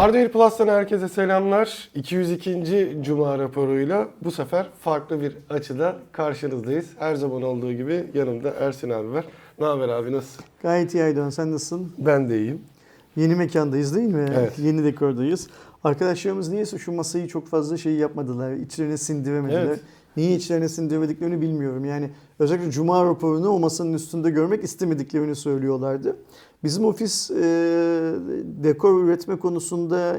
Hardware Plus'tan herkese selamlar. 202. Cuma raporuyla bu sefer farklı bir açıda karşınızdayız. Her zaman olduğu gibi yanımda Ersin abi var. Ne haber abi nasılsın? Gayet iyi Aydoğan sen nasılsın? Ben de iyiyim. Yeni mekandayız değil mi? Evet. Yeni dekordayız. Arkadaşlarımız niyeyse şu masayı çok fazla şey yapmadılar. İçlerine sindiremediler. Evet. Niye içlerine sindiremediklerini bilmiyorum. Yani özellikle Cuma raporunu o masanın üstünde görmek istemediklerini söylüyorlardı. Bizim ofis e, dekor üretme konusunda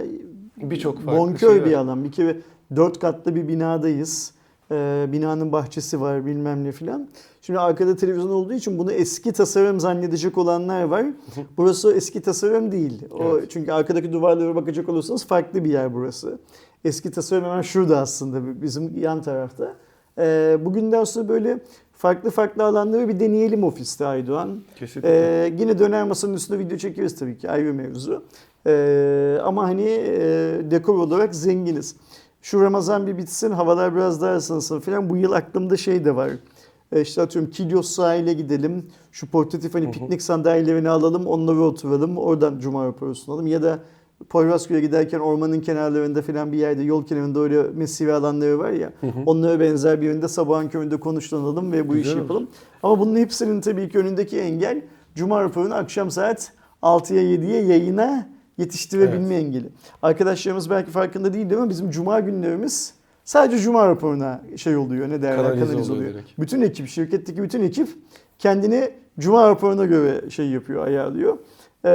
Birçok bonkör şey bir alan. Bir kere dört katlı bir binadayız. Ee, binanın bahçesi var bilmem ne filan. Şimdi arkada televizyon olduğu için bunu eski tasarım zannedecek olanlar var. Burası eski tasarım değil. O Evet. çünkü arkadaki duvarlara bakacak olursanız farklı bir yer burası. Eski tasarım hemen şurada aslında bizim yan tarafta. Ee, bugünden sonra böyle farklı farklı alanları bir deneyelim ofiste Aydoğan. Kesinlikle. Ee, yine döner masanın üstünde video çekeriz tabii ki ayrı mevzu. Ee, ama hani e, dekor olarak zenginiz. Şu Ramazan bir bitsin, havalar biraz daha ısınsın falan. Bu yıl aklımda şey de var. E, işte atıyorum Kilyos sahile gidelim. Şu portatif hani piknik sandalyelerini alalım, onları oturalım. Oradan Cuma raporu sunalım. Ya da Poyrazköy'e giderken ormanın kenarlarında falan bir yerde yol kenarında öyle mesire alanları var ya. Onlara benzer bir yönde sabahın köründe konuşlanalım ve bu Güzel işi olur. yapalım. Ama bunun hepsinin tabii ki önündeki engel Cuma raporunu akşam saat 6'ya 7'ye yayına yetiştirebilme engeli. Arkadaşlarımız belki farkında değil ama bizim Cuma günlerimiz sadece Cuma raporuna şey oluyor ne derler Kanalize kanalize oluyor oluyor. direkt. Bütün ekip şirketteki bütün ekip kendini Cuma raporuna göre şey yapıyor ayarlıyor. Ee,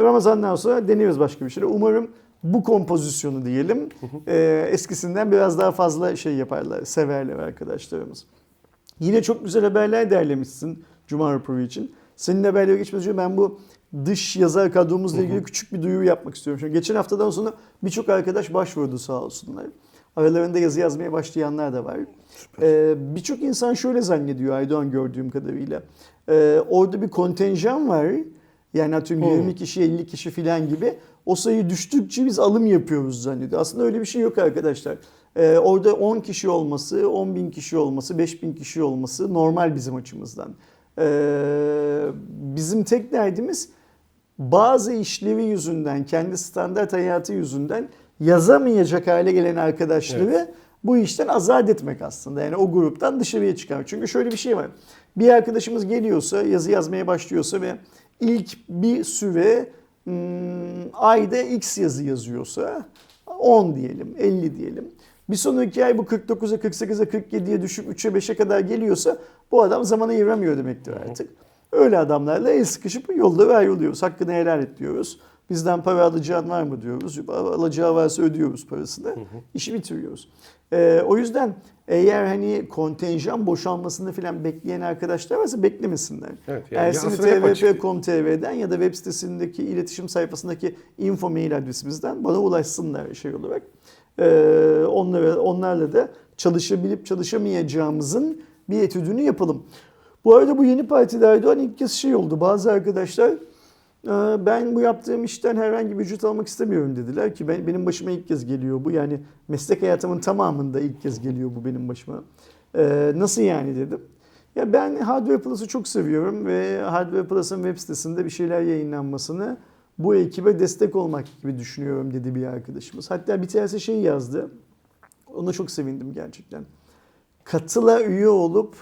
Ramazan'dan sonra deneriz başka bir şeyler. Umarım bu kompozisyonu diyelim e, eskisinden biraz daha fazla şey yaparlar, severler arkadaşlarımız. Yine çok güzel haberler derlemişsin Cuma raporu için. Senin haberlere geçmeden önce ben bu dış yazar kadromuzla ilgili küçük bir duyuru yapmak istiyorum. Şimdi geçen haftadan sonra birçok arkadaş başvurdu sağ olsunlar. Aralarında yazı yazmaya başlayanlar da var. Ee, birçok insan şöyle zannediyor Aydoğan gördüğüm kadarıyla. Ee, orada bir kontenjan var. Yani atıyorum Hmm. 20 kişi 50 kişi falan gibi. O sayı düştükçe biz alım yapıyoruz zannediyor. Aslında öyle bir şey yok arkadaşlar. Ee, orada 10 kişi olması, 10 bin kişi olması, 5 bin kişi olması normal bizim açımızdan. Ee, bizim tek derdimiz bazı işlevi yüzünden, kendi standart hayatı yüzünden yazamayacak hale gelen arkadaşları bu işten azat etmek aslında. Yani o gruptan dışarıya çıkarmak. Çünkü şöyle bir şey var. Bir arkadaşımız geliyorsa, yazı yazmaya başlıyorsa ve ilk bir süre hmm, ayda X yazı yazıyorsa 10 diyelim, 50 diyelim. Bir sonraki ay bu 49'a, 48'e, 47'ye düşüp 3'e 5'e kadar geliyorsa bu adam zamana ayıramıyor demektir artık. Öyle adamlarla el sıkışıp yolda ayrılıyoruz. Hakkını helal et diyoruz. Bizden para alacağın var mı diyoruz. Alacağı varsa ödüyoruz parasını. İşi bitiriyoruz. Ee, o yüzden eğer hani kontenjan boşalmasını falan bekleyen arkadaşlar varsa beklemesinler. Evet, yani Ersin'i tvp.com.tr'den ya da web sitesindeki iletişim sayfasındaki info mail adresimizden bana ulaşsınlar şey olarak. Ee, onlara, onlarla da çalışabilip çalışamayacağımızın bir etüdünü yapalım. Bu arada bu yeni partide Erdoğan ilk kez şey oldu. Bazı arkadaşlar "Ee, ben bu yaptığım işten herhangi bir ücret almak istemiyorum dediler ki ben, benim başıma ilk kez geliyor bu. Yani meslek hayatımın tamamında ilk kez geliyor bu benim başıma. Ee, nasıl yani dedim. Ya ben Hardware Plus'ı çok seviyorum ve Hardware Plus'ın web sitesinde bir şeyler yayınlanmasını bu ekibe destek olmak gibi düşünüyorum dedi bir arkadaşımız. Hatta bir tanesi şey yazdı. Ona çok sevindim gerçekten. Katıla üye olup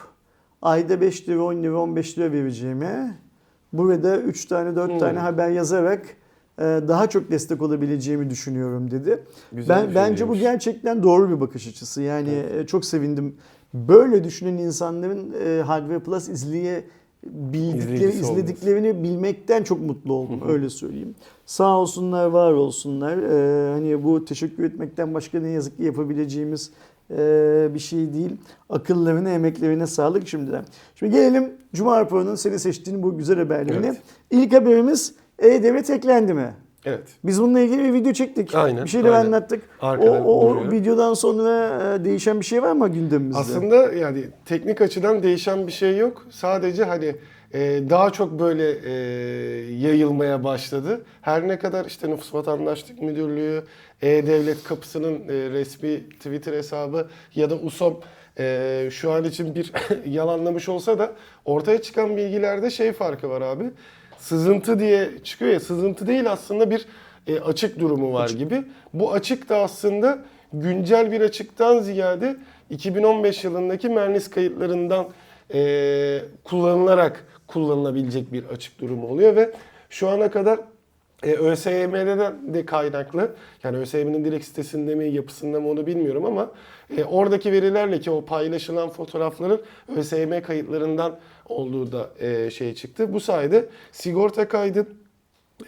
ayda 5 lira, 10 lira, 15 lira vereceğime burada 3 tane 4 Hmm. tane haber yazarak e, daha çok destek olabileceğimi düşünüyorum dedi. Güzel ben bir bence bu gerçekten doğru bir bakış açısı. Yani e, çok sevindim. Böyle düşünen insanların e, Hardware Plus izleye bildikleri, İzleyicisi izlediklerini bilmekten çok mutlu oldum öyle söyleyeyim. Sağ olsunlar, var olsunlar. Ee, hani bu teşekkür etmekten başka ne yazık ki yapabileceğimiz bir şey değil. Akıllarına, emeklerine sağlık şimdiden. Şimdi gelelim Cuma raporunun seni seçtiğin bu güzel haberlerine. Evet. İlk haberimiz E-Devlet eklendi mi? Evet. Biz bununla ilgili bir video çektik. Aynen, Bir şeyler aynen. anlattık. O, Arkada o, o duruyor. videodan sonra e, değişen bir şey var mı gündemimizde? Aslında yani teknik açıdan değişen bir şey yok. Sadece hani e, daha çok böyle e, yayılmaya başladı. Her ne kadar işte Nüfus Vatandaşlık Müdürlüğü, E-Devlet Kapısı'nın e, resmi Twitter hesabı ya da USOM e, şu an için bir yalanlamış olsa da ortaya çıkan bilgilerde şey farkı var abi. Sızıntı diye çıkıyor ya sızıntı değil aslında bir e, açık durumu var gibi. Bu açık da aslında güncel bir açıktan ziyade 2015 yılındaki Mernis kayıtlarından e, kullanılarak kullanılabilecek bir açık durumu oluyor ve şu ana kadar e, ÖSYM'den de kaynaklı, yani ÖSYM'nin direkt sitesinde mi, yapısında mı onu bilmiyorum ama e, oradaki verilerle ki o paylaşılan fotoğrafların ÖSYM kayıtlarından olduğu da e, şey çıktı. Bu sayede sigorta kaydı,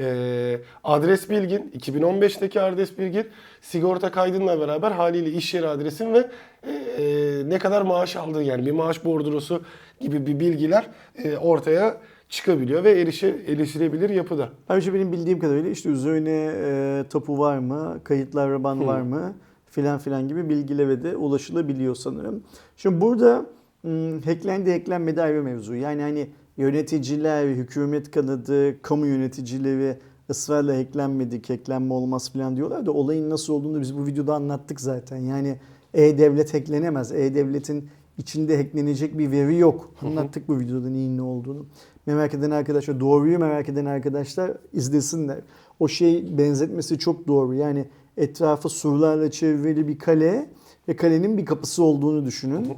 e, adres bilgin, 2015'teki adres bilgin, sigorta kaydınla beraber haliyle iş yeri adresin ve e, e, ne kadar maaş aldığın yani bir maaş bordrosu gibi bir bilgiler e, ortaya çıkabiliyor ve erişe, erişilebilir yapıda. Ayrıca benim bildiğim kadarıyla işte üzerine e, tapu var mı, kayıtlar raban var mı filan filan gibi bilgilere de ulaşılabiliyor sanırım. Şimdi burada hmm, hacklendi hacklenmedi ayrı mevzu. Yani hani yöneticiler, hükümet kanadı, kamu yöneticileri ısrarla hacklenmedik, hacklenme olmaz filan diyorlar da olayın nasıl olduğunu biz bu videoda anlattık zaten. Yani e-devlet hacklenemez. E-devletin içinde hacklenecek bir veri yok. Anlattık bu videoda neyin ne olduğunu. Merak eden arkadaşlar, doğruyu merak eden arkadaşlar izlesinler. O şey benzetmesi çok doğru. Yani etrafı surlarla çevrili bir kale ve kalenin bir kapısı olduğunu düşünün.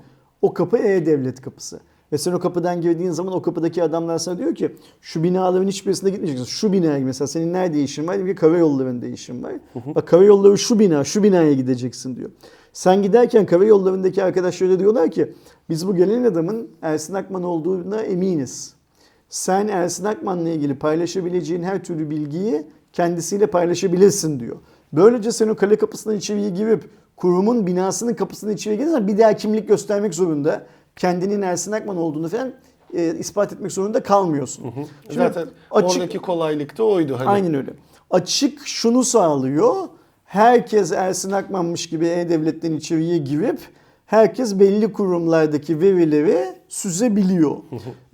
O kapı E-Devlet kapısı. Ve sen o kapıdan girdiğin zaman o kapıdaki adamlar sana diyor ki şu binaların hiçbirisine gitmeyeceksin. Şu binaya mesela senin nerede işin var? Ki karayollarında işin var. Bak karayolları şu bina, şu binaya gideceksin diyor. Sen giderken karayollarındaki arkadaşlar öyle diyorlar ki biz bu gelen adamın Ersin Akman olduğuna eminiz. Sen Ersin Akman'la ilgili paylaşabileceğin her türlü bilgiyi kendisiyle paylaşabilirsin diyor. Böylece sen o kale kapısından içeriye girip kurumun binasının kapısından içeriye girersen bir daha kimlik göstermek zorunda. Kendinin Ersin Akman olduğunu falan e, ispat etmek zorunda kalmıyorsun. Şimdi Zaten açık- oradaki kolaylık da oydu. Hani Aynen öyle. Açık şunu sağlıyor. Herkes Ersin Akman'mış gibi E-Devlet'ten içeriye girip herkes belli kurumlardaki verileri süzebiliyor.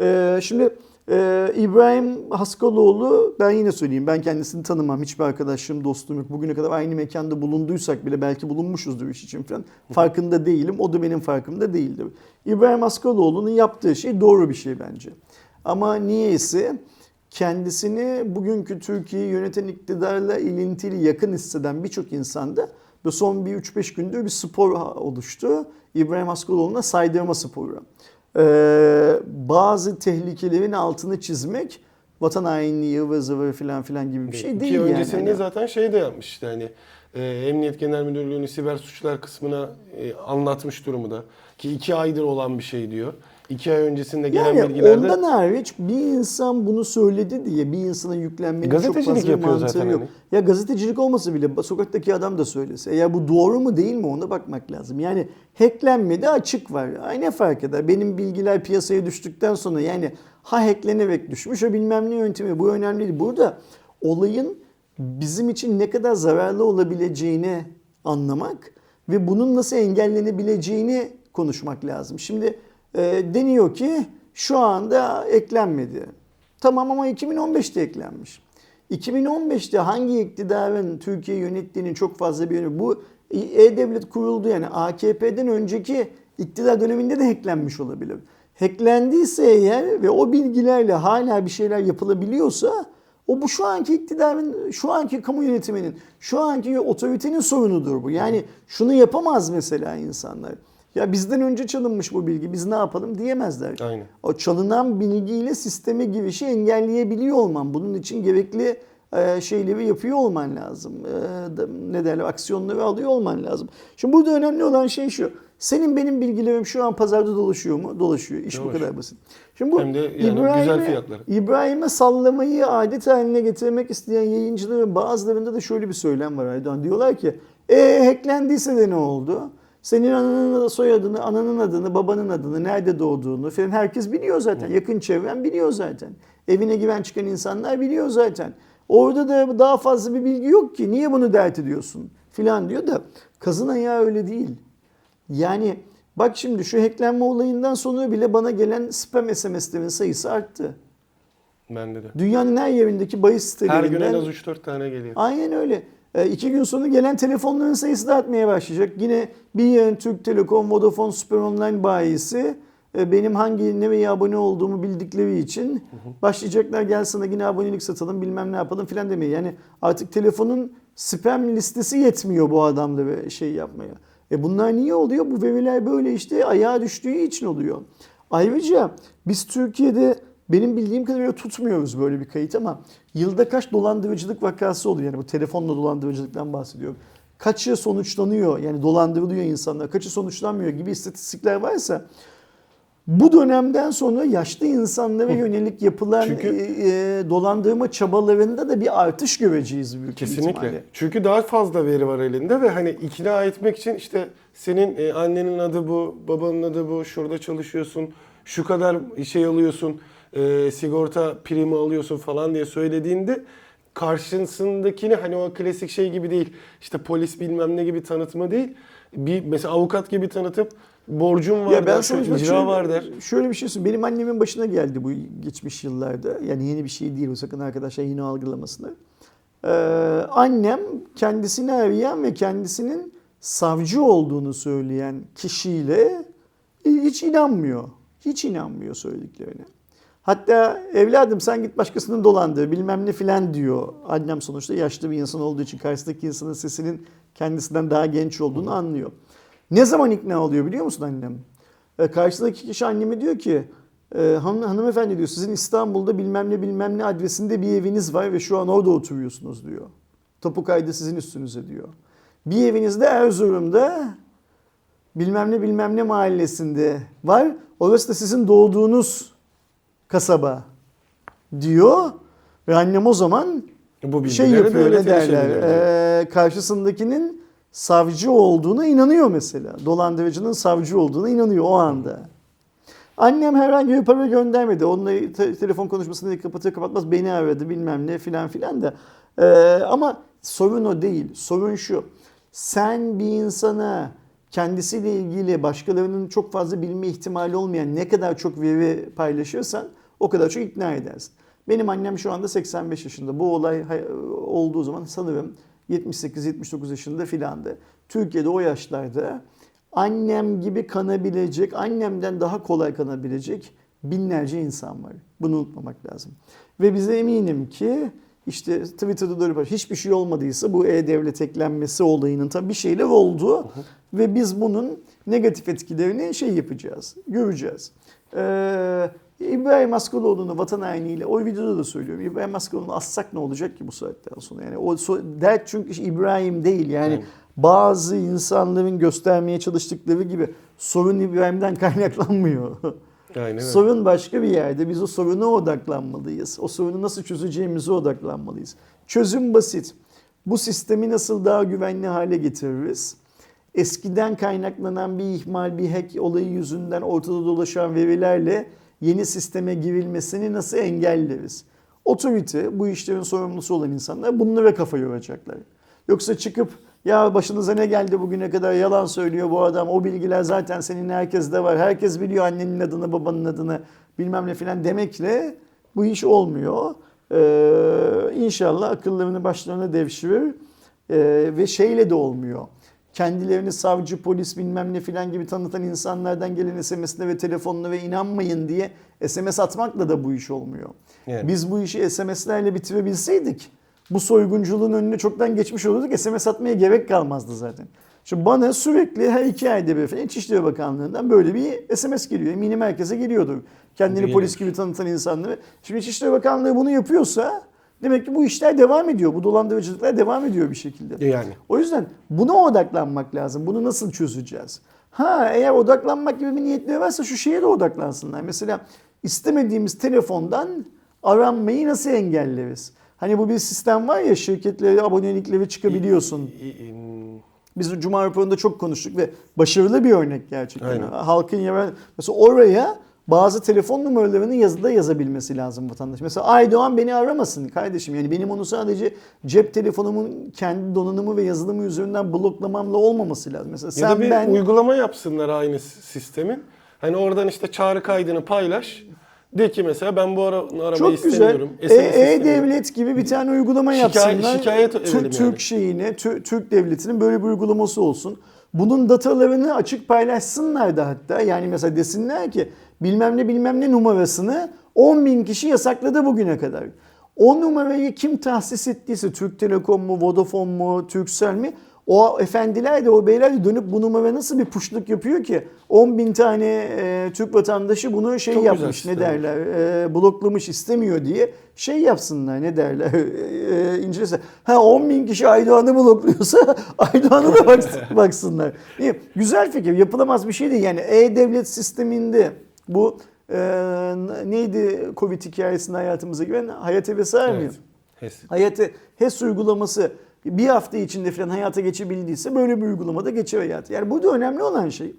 Ee, şimdi e, İbrahim Haskaloğlu ben yine söyleyeyim ben kendisini tanımam. Hiçbir arkadaşım, dostum yok. Bugüne kadar aynı mekanda bulunduysak bile belki bulunmuşuzdur iş için falan. Farkında değilim. O da benim farkımda değildir. İbrahim Haskaloğlu'nun yaptığı şey doğru bir şey bence. Ama niyeyse kendisini bugünkü Türkiye'yi yöneten iktidarla ilintili yakın hisseden birçok insanda ve son bir 3-5 gündür bir spor oluştu. İbrahim Haskaloğlu'na saydırma sporu. Ee, bazı tehlikelerin altını çizmek vatan hainliği, ıvır zıvır filan filan gibi bir şey değil Ki yani. öncesinde Hani- zaten şey de yapmıştı hani e, Emniyet Genel Müdürlüğü'nün siber suçlar kısmına e, anlatmış durumda. Ki iki aydır olan bir şey diyor. İki ay öncesinde gelen Yani bilgilerde ondan hariç bir insan bunu söyledi diye bir insana yüklenmenin çok fazla bir yapıyor mantığı zaten yok. hani. Ya gazetecilik olmasa bile sokaktaki adam da söylese. Eğer bu doğru mu değil mi ona bakmak lazım. Yani hacklenmedi açık var. Ay ne fark eder? Benim bilgiler piyasaya düştükten sonra yani ha hacklenerek düşmüş o bilmem ne yöntemi bu önemli değil. Burada olayın bizim için ne kadar zararlı olabileceğini anlamak ve bunun nasıl engellenebileceğini konuşmak lazım. Şimdi e, deniyor ki şu anda eklenmedi. Tamam ama 2015'te eklenmiş. 2015'te hangi iktidarın Türkiye yönettiğinin çok fazla bir. Bu E-Devlet kuruldu yani AKP'den önceki iktidar döneminde de hacklenmiş olabilir. Hacklendiyse eğer ve o bilgilerle hala bir şeyler yapılabiliyorsa o bu şu anki iktidarın, şu anki kamu yönetiminin, şu anki otoritenin sorunudur bu. Yani şunu yapamaz mesela insanlar. Ya bizden önce çalınmış bu bilgi biz ne yapalım diyemezler. Aynen. O çalınan bilgiyle sisteme girişi engelleyebiliyor olman. Bunun için gerekli e, şeyleri yapıyor olman lazım. E, ne derler aksiyonları alıyor olman lazım. Şimdi burada önemli olan şey şu. Senin benim bilgilerim şu an pazarda dolaşıyor mu? Dolaşıyor. İş bu Dolaşıyor. kadar basit. Şimdi bu Hem de yani İbrahim'e- güzel fiyatları. İbrahim'e sallamayı adet haline getirmek isteyen yayıncıların bazılarında da şöyle bir söylem var Aydoğan. Diyorlar ki e hacklendiyse de ne oldu? Senin ananın soyadını, ananın adını, babanın adını, nerede doğduğunu falan herkes biliyor zaten. Yakın çevren biliyor zaten. Evine giren çıkan insanlar biliyor zaten. Orada da daha fazla bir bilgi yok ki. Niye bunu dert ediyorsun? Filan diyor da kazın ayağı öyle değil. Yani bak şimdi şu hacklenme olayından sonra bile bana gelen spam SMS'lerin sayısı arttı. bende de. Dünyanın her yerindeki bahis Her gün en sitelerinden az 3-4 tane geliyor. aynen öyle. E, iki gün sonra gelen telefonların sayısı da artmaya başlayacak. Yine bir yığın Türk Telekom, Vodafone, Süper Online bayisi e, benim hangi nereye abone olduğumu bildikleri için başlayacaklar gel sana yine abonelik satalım bilmem ne yapalım filan demeye. Yani artık telefonun spam listesi yetmiyor bu adamda şey yapmaya. E bunlar niye oluyor? Bu veriler böyle işte ayağa düştüğü için oluyor. Ayrıca biz Türkiye'de benim bildiğim kadarıyla tutmuyoruz böyle bir kayıt ama yılda kaç dolandırıcılık vakası oluyor? Yani bu telefonla dolandırıcılıktan bahsediyorum. Kaçı sonuçlanıyor yani dolandırılıyor insanlar, kaçı sonuçlanmıyor gibi istatistikler varsa bu dönemden sonra yaşlı insanlara yönelik yapılan Çünkü- e, e, dolandırma çabalarında da bir artış göreceğiz büyük Kesinlikle. ihtimalle. Çünkü daha fazla veri var elinde ve hani ikna etmek için işte senin e, annenin adı bu, babanın adı bu, şurada çalışıyorsun, şu kadar şey alıyorsun, e, sigorta primi alıyorsun falan diye söylediğinde karşısındakini hani o klasik şey gibi değil. İşte polis bilmem ne gibi tanıtma değil. Bir mesela avukat gibi tanıtıp borcum var Ya ben der, bak icra şöyle, var der. şöyle bir şey söyleyeyim. Benim annemin başına geldi bu geçmiş yıllarda. Yani yeni bir şey değil. O sakın arkadaşlar yine algılamasınlar. Ee, annem kendisini arayan ve kendisinin savcı olduğunu söyleyen kişiyle hiç inanmıyor. Hiç inanmıyor söylediklerine. Hatta evladım sen git başkasını dolandır bilmem ne filan diyor. Annem sonuçta yaşlı bir insan olduğu için karşısındaki insanın sesinin kendisinden daha genç olduğunu anlıyor. Ne zaman ikna oluyor biliyor musun annem? E, karşısındaki kişi anneme diyor ki e, hanım, hanımefendi diyor sizin İstanbul'da bilmem ne bilmem ne adresinde bir eviniz var ve şu an orada oturuyorsunuz diyor. Tapu kaydı sizin üstünüze diyor. Bir eviniz de Erzurum'da bilmem ne bilmem ne mahallesinde var. Orası da sizin doğduğunuz kasaba diyor. Ve annem o zaman Bu şey yapıyor devlete derler. Ee, karşısındakinin savcı olduğuna inanıyor mesela. Dolandırıcının savcı olduğuna inanıyor o anda. Annem herhangi bir para göndermedi. Onunla te- telefon konuşmasını kapatır kapatmaz beni aradı bilmem ne filan filan da. Ee, ama sorun o değil. Sorun şu. Sen bir insana kendisiyle ilgili başkalarının çok fazla bilme ihtimali olmayan ne kadar çok veri paylaşırsan o kadar çok ikna edersin. Benim annem şu anda 85 yaşında. Bu olay olduğu zaman sanırım 78-79 yaşında filandı. Türkiye'de o yaşlarda annem gibi kanabilecek, annemden daha kolay kanabilecek binlerce insan var. Bunu unutmamak lazım. Ve bize eminim ki işte Twitter'da da öyle. Hiçbir şey olmadıysa bu e-devlet eklenmesi olayının tabii bir şeyler oldu. Ve biz bunun negatif etkilerini şey yapacağız, göreceğiz. Ee, İbrahim Askaloğlu'nu vatan hainiyle o videoda da söylüyorum. İbrahim Askaloğlu'nu assak ne olacak ki bu saatten sonra? Yani o dert çünkü İbrahim değil. Yani Evet. bazı insanların göstermeye çalıştıkları gibi sorun İbrahim'den kaynaklanmıyor. Aynen. Sorun başka bir yerde. Biz o soruna odaklanmalıyız. O sorunu nasıl çözeceğimize odaklanmalıyız. Çözüm basit. Bu sistemi nasıl daha güvenli hale getiririz? Eskiden kaynaklanan bir ihmal, bir hack olayı yüzünden ortada dolaşan verilerle yeni sisteme girilmesini nasıl engelleriz? Otorite, bu işlerin sorumlusu olan insanlar bunlara kafa yoracaklar. Yoksa çıkıp ya başınıza ne geldi bugüne kadar yalan söylüyor bu adam. O bilgiler zaten senin herkeste var. Herkes biliyor annenin adını, babanın adını bilmem ne filan demekle bu iş olmuyor. Ee, inşallah akıllarını başlarına devşirir. Ee, ve şeyle de olmuyor. Kendilerini savcı, polis bilmem ne filan gibi tanıtan insanlardan gelen SMS'ine ve telefonuna ve inanmayın diye SMS atmakla da bu iş olmuyor. Yani. Biz bu işi SMS'lerle bitirebilseydik bu soygunculuğun önüne çoktan geçmiş olurduk. SMS atmaya gerek kalmazdı zaten. Şimdi bana sürekli her iki ayda bir falan İçişleri Bakanlığı'ndan böyle bir SMS geliyor. Eminim herkese geliyordur. Kendini Gelir. polis gibi tanıtan insanları. Şimdi İçişleri Bakanlığı bunu yapıyorsa demek ki bu işler devam ediyor. Bu dolandırıcılıklar devam ediyor bir şekilde. Yani. O yüzden buna odaklanmak lazım. Bunu nasıl çözeceğiz? Ha eğer odaklanmak gibi bir niyetleri varsa şu şeye de odaklansınlar. Mesela istemediğimiz telefondan aranmayı nasıl engelleriz? Hani bu bir sistem var ya şirketlere abonelikleri çıkabiliyorsun. Biz Cuma raporunda çok konuştuk ve başarılı bir örnek gerçekten. Aynen. Halkın yarar... Mesela oraya bazı telefon numaralarını yazıda yazabilmesi lazım vatandaş. Mesela Aydoğan beni aramasın kardeşim. Yani benim onu sadece cep telefonumun kendi donanımı ve yazılımı üzerinden bloklamamla olmaması lazım. Mesela Ya sen da bir ben uygulama yapsınlar aynı sistemin. Hani oradan işte çağrı kaydını paylaş. De ki mesela ben bu ara aramayı çok güzel istemiyorum. E- SMS istemiyorum. E-Devlet gibi bir tane uygulama yapsınlar. şikayet edelim Türk yani. şeyine, Tü- Türk devletinin böyle bir uygulaması olsun. Bunun datalarını açık paylaşsınlar da hatta. Yani mesela desinler ki bilmem ne bilmem ne numarasını 10 bin kişi yasakladı bugüne kadar. O numarayı kim tahsis ettiyse Türk Telekom mu, Vodafone mu, Turkcell mi? O efendiler de o beyler de dönüp bu numara nasıl bir puşluk yapıyor ki 10 bin tane e, Türk vatandaşı bunu şey Çok yapmış ne derler e, bloklamış istemiyor diye şey yapsınlar ne derler e, incelese. Ha 10 bin kişi Aydoğan'ı blokluyorsa Aydoğan'a da baks- baksınlar. Güzel fikir yapılamaz bir şey değil yani e-devlet sisteminde bu e, neydi Covid hikayesinde hayatımıza giren hayat hevesi mı? Evet. HES. Hayatı HES uygulaması bir hafta içinde falan hayata geçebildiyse böyle bir uygulamada geçer hayatı. Yani burada önemli olan şey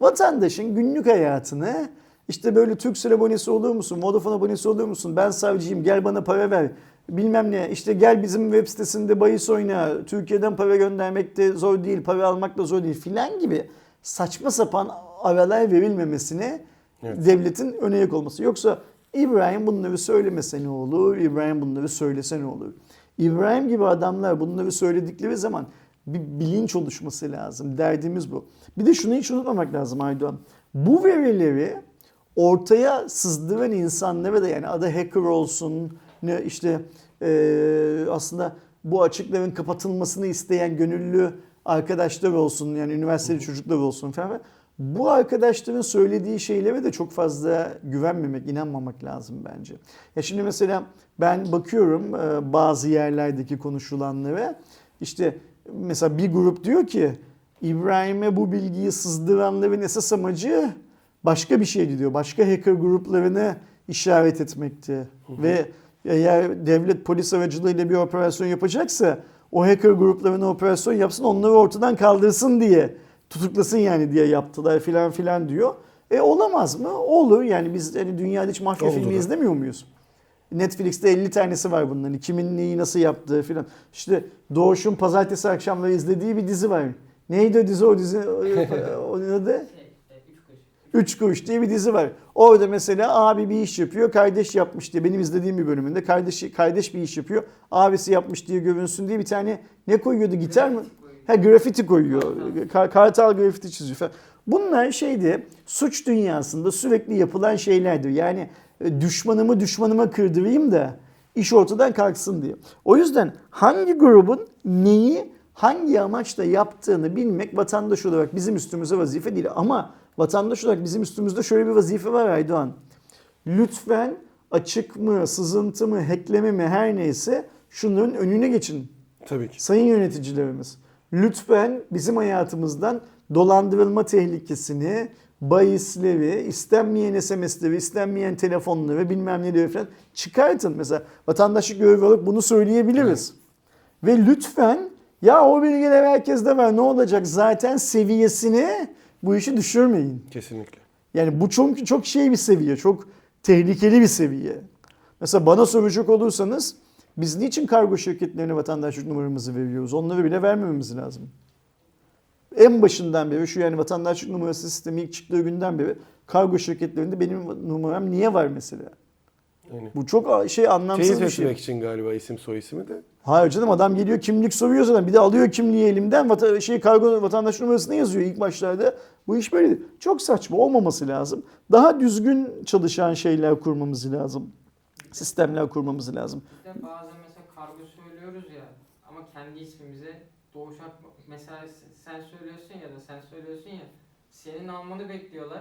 vatandaşın günlük hayatını işte böyle Turkcell abonesi olur musun, Vodafone abonesi olur musun, ben savcıyım gel bana para ver, bilmem ne işte gel bizim web sitesinde bahis oyna, Türkiye'den para göndermek de zor değil, para almak da zor değil filan gibi saçma sapan aralar verilmemesine Evet. devletin öne yak olması. Yoksa İbrahim bunları söylemese ne olur? İbrahim bunları söylese ne olur? İbrahim gibi adamlar bunları söyledikleri zaman bir bilinç oluşması lazım. Derdimiz bu. Bir de şunu hiç unutmamak lazım Aydoğan. Bu verileri ortaya sızdıran insanlara da yani adı hacker olsun ne işte eee, aslında bu açıkların kapatılmasını isteyen gönüllü arkadaşlar olsun yani üniversiteli çocuklar olsun falan. Bu arkadaşların söylediği şeylere de çok fazla güvenmemek, inanmamak lazım bence. Ya şimdi mesela ben bakıyorum e, bazı yerlerdeki konuşulanlara işte mesela bir grup diyor ki İbrahim'e bu bilgiyi sızdıranların esas amacı başka bir şeydi diyor. Başka hacker gruplarını işaret etmekti. Ve eğer devlet polis aracılığıyla bir operasyon yapacaksa o hacker gruplarına operasyon yapsın onları ortadan kaldırsın diye tutuklasın yani diye yaptılar filan filan diyor. E olamaz mı? Olur. Yani biz hani dünyada hiç mafya Oldu filmi da. izlemiyor muyuz? Netflix'te 50 tanesi var bunların. Kimin neyi nasıl yaptığı filan. İşte Doğuş'un pazartesi akşamları izlediği bir dizi var. Neydi o dizi? O dizi o adı? Şey, e, üç kuruş. Diye bir dizi var. Orada mesela abi bir iş yapıyor, kardeş yapmış diye benim izlediğim bir bölümünde kardeş kardeş bir iş yapıyor, abisi yapmış diye görünsün diye bir tane ne koyuyordu gitar mı? Ha grafiti koyuyor. Kar- Kartal grafiti çiziyor falan. Bunlar şeydi suç dünyasında sürekli yapılan şeylerdir. Yani e, düşmanımı düşmanıma kırdırayım da iş ortadan kalksın diye. O yüzden hangi grubun neyi hangi amaçla yaptığını bilmek vatandaş olarak bizim üstümüze vazife değil. Ama vatandaş olarak bizim üstümüzde şöyle bir vazife var Aydoğan. Lütfen açık mı, sızıntı mı, hackleme mi her neyse şunların önüne geçin. Tabii ki. Sayın yöneticilerimiz lütfen bizim hayatımızdan dolandırılma tehlikesini, bahisleri, istenmeyen SMS'leri, istenmeyen telefonları bilmem neleri falan çıkartın. Mesela vatandaşlık görevi olarak bunu söyleyebiliriz. Ve lütfen ya o bilgiler herkeste var ne olacak zaten seviyesini bu işi düşürmeyin. Kesinlikle. Yani bu çok çok şey bir seviye, çok tehlikeli bir seviye. Mesela bana soracak olursanız biz niçin kargo şirketlerine vatandaşlık numaramızı veriyoruz? Onları bile vermememiz lazım. En başından beri şu yani vatandaşlık numarası sistemi ilk çıktığı günden beri kargo şirketlerinde benim numaram niye var mesela? Yani. Bu çok şey anlamsız Teyit bir şey. etmek için galiba isim soy ismi de. Hayır canım adam geliyor kimlik soruyor zaten. Bir de alıyor kimliği elimden vata, şey kargo vatandaş numarasını yazıyor ilk başlarda. Bu iş böyle değil. Çok saçma olmaması lazım. Daha düzgün çalışan şeyler kurmamız lazım. Sistemler kurmamız lazım. Biz de bazen mesela kargo söylüyoruz ya ama kendi ismimize Doğuş mesela sen söylüyorsun ya da sen söylüyorsun ya senin almanı bekliyorlar.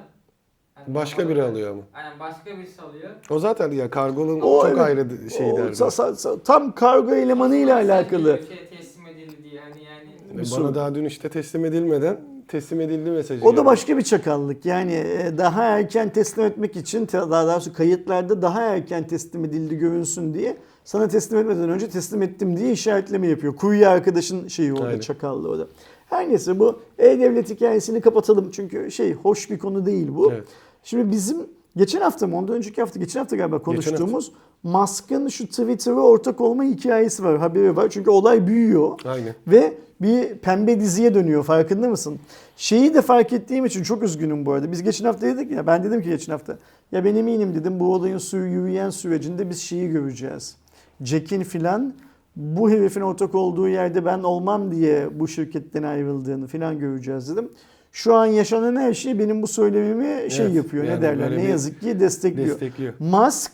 Yani Başka biri alıyor ama. Aynen başka birisi alıyor. O zaten ya kargonun O çok evet. ayrı şey derdi. sa- sa- sa- tam kargo elemanıyla Sonra sen alakalı. Şey teslim edildi diye hani yani. bir Bana sorun. daha dün işte teslim edilmeden teslim edildi mesajı. O da başka bir çakallık. Yani e, daha erken teslim etmek için daha doğrusu kayıtlarda daha erken teslim edildi görünsün diye sana teslim etmeden önce teslim ettim diye işaretleme yapıyor. Kurye arkadaşın şeyi orada Aynen. çakallığı orada. Her neyse bu e-devlet hikayesini kapatalım. Çünkü şey hoş bir konu değil bu. Evet. Şimdi bizim geçen hafta mı ondan önceki hafta geçen hafta galiba konuştuğumuz Musk'ın şu Twitter'a ortak olma hikayesi var haberi var. Çünkü olay büyüyor. Aynen. Ve bir pembe diziye dönüyor farkında mısın? Şeyi de fark ettiğim için çok üzgünüm bu arada. Biz geçen hafta dedik ya ben dedim ki geçen hafta ya ben eminim dedim bu olayın su yürüyen sürecinde biz şeyi göreceğiz. Jack'in filan bu herifin ortak olduğu yerde ben olmam diye bu şirketten ayrıldığını falan göreceğiz dedim. Şu an yaşanan her şey benim bu söylemimi şey Evet, yapıyor. yani ne derler? Ne yazık ki destekliyor. Destekliyor. Musk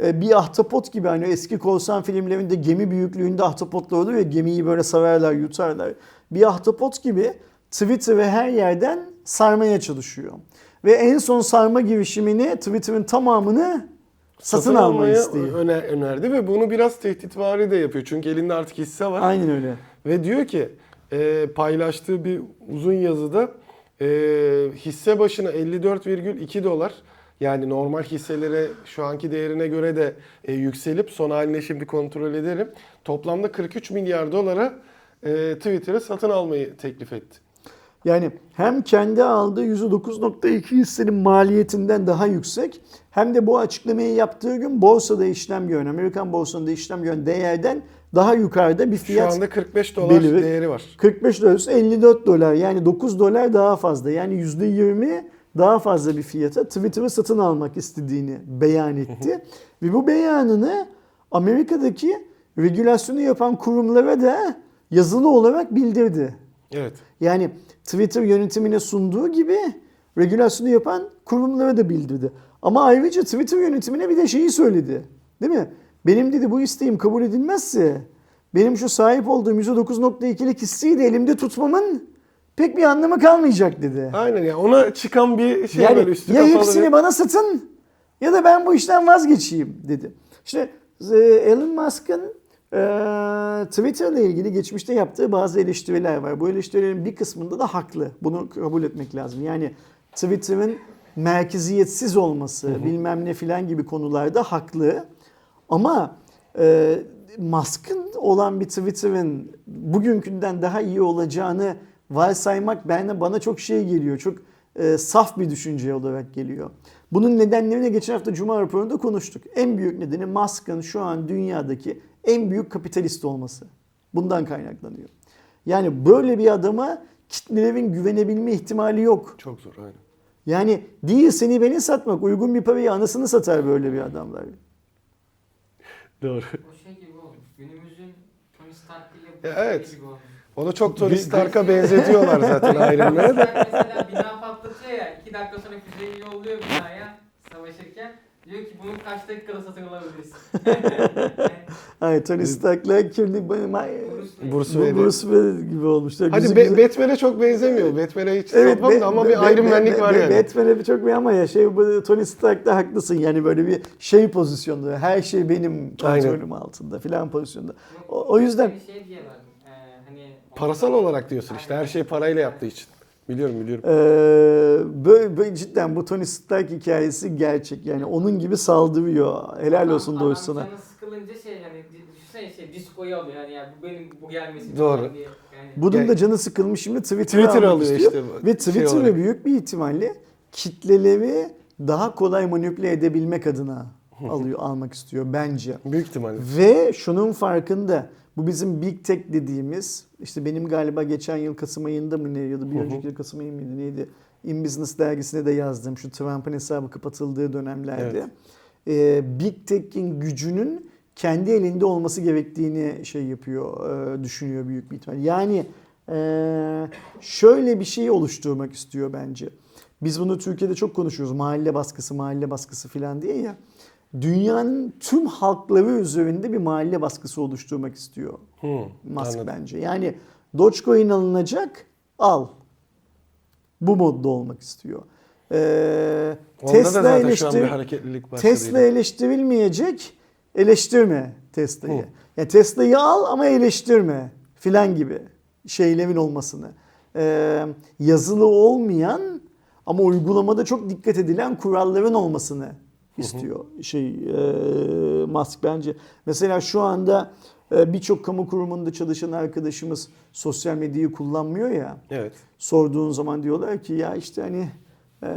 bir ahtapot gibi hani eski korsan filmlerinde gemi büyüklüğünde ahtapotlar olur ya gemiyi böyle sararlar yutarlar. Bir ahtapot gibi Twitter ve her yerden sarmaya çalışıyor. Ve en son sarma girişimini Twitter'ın tamamını satın, almayı istiyor. öner- önerdi ve bunu biraz tehditvari de yapıyor. Çünkü elinde artık hisse var. Aynen öyle. Ve diyor ki e, paylaştığı bir uzun yazıda e, hisse başına 54,2 dolar yani normal hisselere şu anki değerine göre de e, yükselip son haline şimdi kontrol ederim. Toplamda 43 milyar dolara e, Twitter'ı satın almayı teklif etti. Yani hem kendi aldığı %9.2 hissenin maliyetinden daha yüksek hem de bu açıklamayı yaptığı gün borsada işlem gören, Amerikan borsasında işlem gören değerden daha yukarıda bir Şu fiyat anda 45 dolar belirli. değeri var. 45 dolar 54 dolar yani 9 dolar daha fazla yani %20 daha fazla bir fiyata Twitter'ı satın almak istediğini beyan etti. Ve bu beyanını Amerika'daki regülasyonu yapan kurumlara da yazılı olarak bildirdi. Evet. Yani Twitter yönetimine sunduğu gibi regülasyonu yapan kurumlara da bildirdi. Ama ayrıca Twitter yönetimine bir de şeyi söyledi. Değil mi? Benim dedi bu isteğim kabul edilmezse benim şu sahip olduğum %9.2'lik hisseyi de elimde tutmamın pek bir anlamı kalmayacak dedi. Aynen ya ona çıkan bir şey yani böyle üstü ya hepsini bana satın ya da ben bu işten vazgeçeyim dedi. İşte e, Elon Musk'ın e, Twitter ile ilgili geçmişte yaptığı bazı eleştiriler var. Bu eleştirilerin bir kısmında da haklı. Bunu kabul etmek lazım. Yani Twitter'ın merkeziyetsiz olması, bilmem ne filan gibi konularda haklı. Ama e, Musk'ın olan bir Twitter'ın bugünkünden daha iyi olacağını varsaymak bana, bana çok şey geliyor. Çok e, saf bir düşünce olarak geliyor. Bunun nedenlerini geçen hafta Cuma raporunda konuştuk. En büyük nedeni Musk'ın şu an dünyadaki en büyük kapitalist olması. Bundan kaynaklanıyor. Yani böyle bir adama kitlelerin güvenebilme ihtimali yok. Çok zor aynen. Yani değil seni beni satmak uygun bir parayı anasını satar böyle bir adamlar. Doğru. O şey gibi olmuş. Günümüzün Tony Stark ile Ya evet. gibi olmuş. Onu çok Tony Stark'a benzetiyorlar zaten. Stark mesela bina patlatıyor ya. iki dakika sonra füzeyi yolluyor binaya savaşırken. Diyor ki bunu kaç dakikada satın alabiliriz? Ay Tony Stark'la kimlik Bruce Wayne. Bruce Wayne gibi olmuşlar. Hadi Be- Batman'e çok benzemiyor. Batman'e hiç Evet, satmam da ama bir Iron Man'lik var yani. Batman'e bir çok bir ama ya şey Tony Stark'ta haklısın yani böyle bir şey pozisyonda her şey benim kontrolüm altında filan pozisyonda. O- o yüzden- Bir şey diye verdim. Parasal olarak diyorsun işte her şey parayla yaptığı için. Biliyorum biliyorum. Ee, böyle, böyle cidden bu Tony Stark hikayesi gerçek yani onun gibi saldırıyor. Helal adam- olsun. Adam canı sıkılınca şey yani düşünsene şey diskoyu alıyor yani, yani bu benim bu gelmesin Doğru. falan diye. Yani. Bunun Yani- da canı sıkılmış şimdi Twitter'ı Twitter almak alıyor istiyor. işte bu Ve şey Twitter'ı olarak. büyük bir ihtimalle kitleleri daha kolay manipüle edebilmek adına alıyor almak istiyor bence. Büyük ihtimalle. Ve şunun farkında bu bizim Big Tech dediğimiz işte benim galiba geçen yıl Kasım ayında mı ne ya da bir Hı hı. önceki yıl Kasım ayı mıydı neydi? In Business dergisine de yazdım şu Trump'ın hesabı kapatıldığı dönemlerde. Ee, Big Tech'in gücünün kendi elinde olması gerektiğini şey yapıyor, e, düşünüyor büyük bir ihtimal. Yani e, şöyle bir şey oluşturmak istiyor bence. Biz bunu Türkiye'de çok konuşuyoruz. Mahalle baskısı, mahalle baskısı falan diye ya. Dünyanın tüm halkları üzerinde bir mahalle baskısı oluşturmak istiyor Hı, Musk anladım. bence. Yani Dogecoin alınacak, al. Bu modda olmak istiyor. Ee, Onda Tesla da eleştir-. Tesla eleştirilmeyecek, eleştirme Tesla'yı. Hı. Yani Tesla'yı al ama eleştirme filan gibi şeylerin olmasını. Ee, yazılı olmayan ama uygulamada çok dikkat edilen kuralların olmasını istiyor şey e, Musk bence. Mesela şu anda e, birçok kamu kurumunda çalışan arkadaşımız sosyal medyayı kullanmıyor ya Evet. sorduğun zaman diyorlar ki ya işte hani e,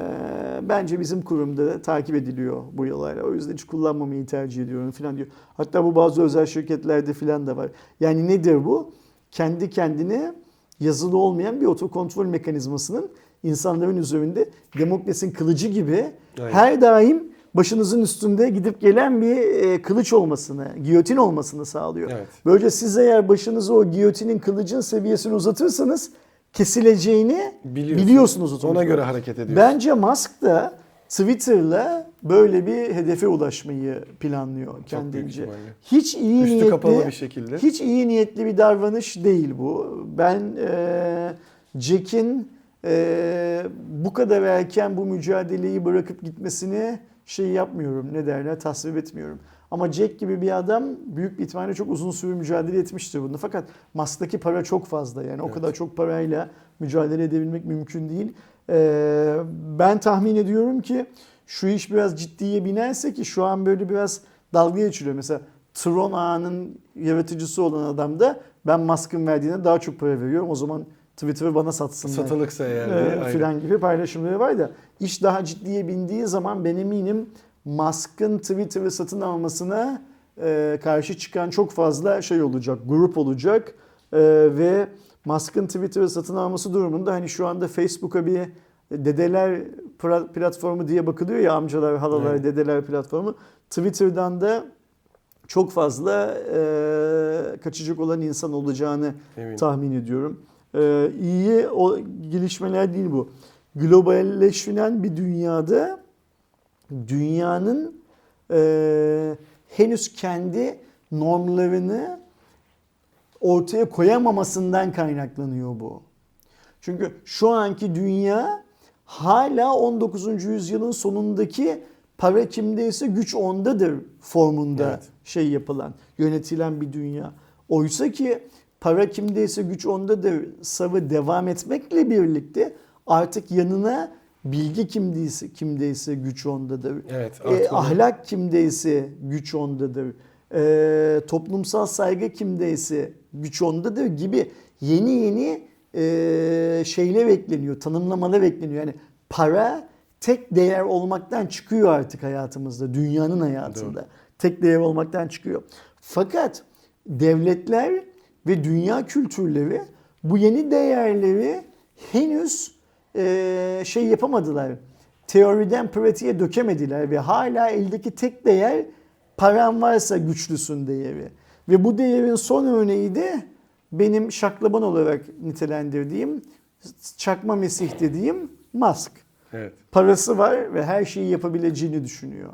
bence bizim kurumda da takip ediliyor bu yollar. O yüzden hiç kullanmamayı tercih ediyorum falan diyor. Hatta bu bazı özel şirketlerde falan da var. Yani nedir bu? Kendi kendine yazılı olmayan bir otokontrol mekanizmasının insanların üzerinde demokrasinin kılıcı gibi Aynen. her daim başınızın üstünde gidip gelen bir e, kılıç olmasını, giyotin olmasını sağlıyor. Evet. Böylece siz eğer başınızı o giyotinin kılıcın seviyesine uzatırsanız kesileceğini Biliyorsun. biliyorsunuz Ona otomatik göre olarak. hareket ediyorsun. Bence Musk da Twitter'la böyle bir hedefe ulaşmayı planlıyor büyük kendince. Hiç iyi Üstü niyetli kapalı bir şekilde. hiç iyi niyetli bir davranış değil bu. Ben e, Jack'in e, bu kadar erken bu mücadeleyi bırakıp gitmesini şey yapmıyorum. Ne derler? Tasvip etmiyorum. Ama Jack gibi bir adam büyük bir ihtimalle çok uzun süre mücadele etmiştir bunu. Fakat Musk'taki para çok fazla. Yani o Evet. kadar çok parayla mücadele edebilmek mümkün değil. E, ben tahmin ediyorum ki şu iş biraz ciddiye binerse ki şu an böyle biraz dalga geçiliyor. Mesela Tron ağının yaratıcısı olan adam da ben Musk'ın verdiğine daha çok para veriyorum. O zaman Twitter'ı bana satsınlar. Satılıksa yani. Aynen. filan gibi paylaşımları var da iş daha ciddiye bindiği zaman ben eminim Musk'ın Twitter'ı satın almasına e, karşı çıkan çok fazla şey olacak, grup olacak E, ve Musk'ın Twitter'ı satın alması durumunda hani şu anda Facebook'a bir dedeler platformu diye bakılıyor ya amcalar, halalar, Evet. dedeler platformu. Twitter'dan da çok fazla e, kaçacak olan insan olacağını Eminim. tahmin ediyorum. Ee, iyi o gelişmeler değil bu. Globalleşen bir dünyada dünyanın e, henüz kendi normlarını ortaya koyamamasından kaynaklanıyor bu. Çünkü şu anki dünya hala 19. yüzyılın sonundaki para kimdeyse güç ondadır formunda Evet. şey yapılan, yönetilen bir dünya. Oysa ki para kimdeyse güç ondadır savı devam etmekle birlikte artık yanına bilgi kimdeyse, kimdeyse güç ondadır. Evet. E, ahlak kimdeyse güç ondadır. E, toplumsal saygı kimdeyse güç ondadır gibi yeni yeni e, şeyler bekleniyor, tanımlamalar bekleniyor. Yani para tek değer olmaktan çıkıyor artık hayatımızda, dünyanın hayatında. Tek değer olmaktan çıkıyor. Fakat devletler ve dünya kültürleri bu yeni değerleri henüz e, şey yapamadılar. Teoriden pratiğe dökemediler ve hala eldeki tek değer paran varsa güçlüsün değeri. Ve bu değerin son örneği de benim şaklaban olarak nitelendirdiğim çakma mesih dediğim Musk. Evet. Parası var ve her şeyi yapabileceğini düşünüyor.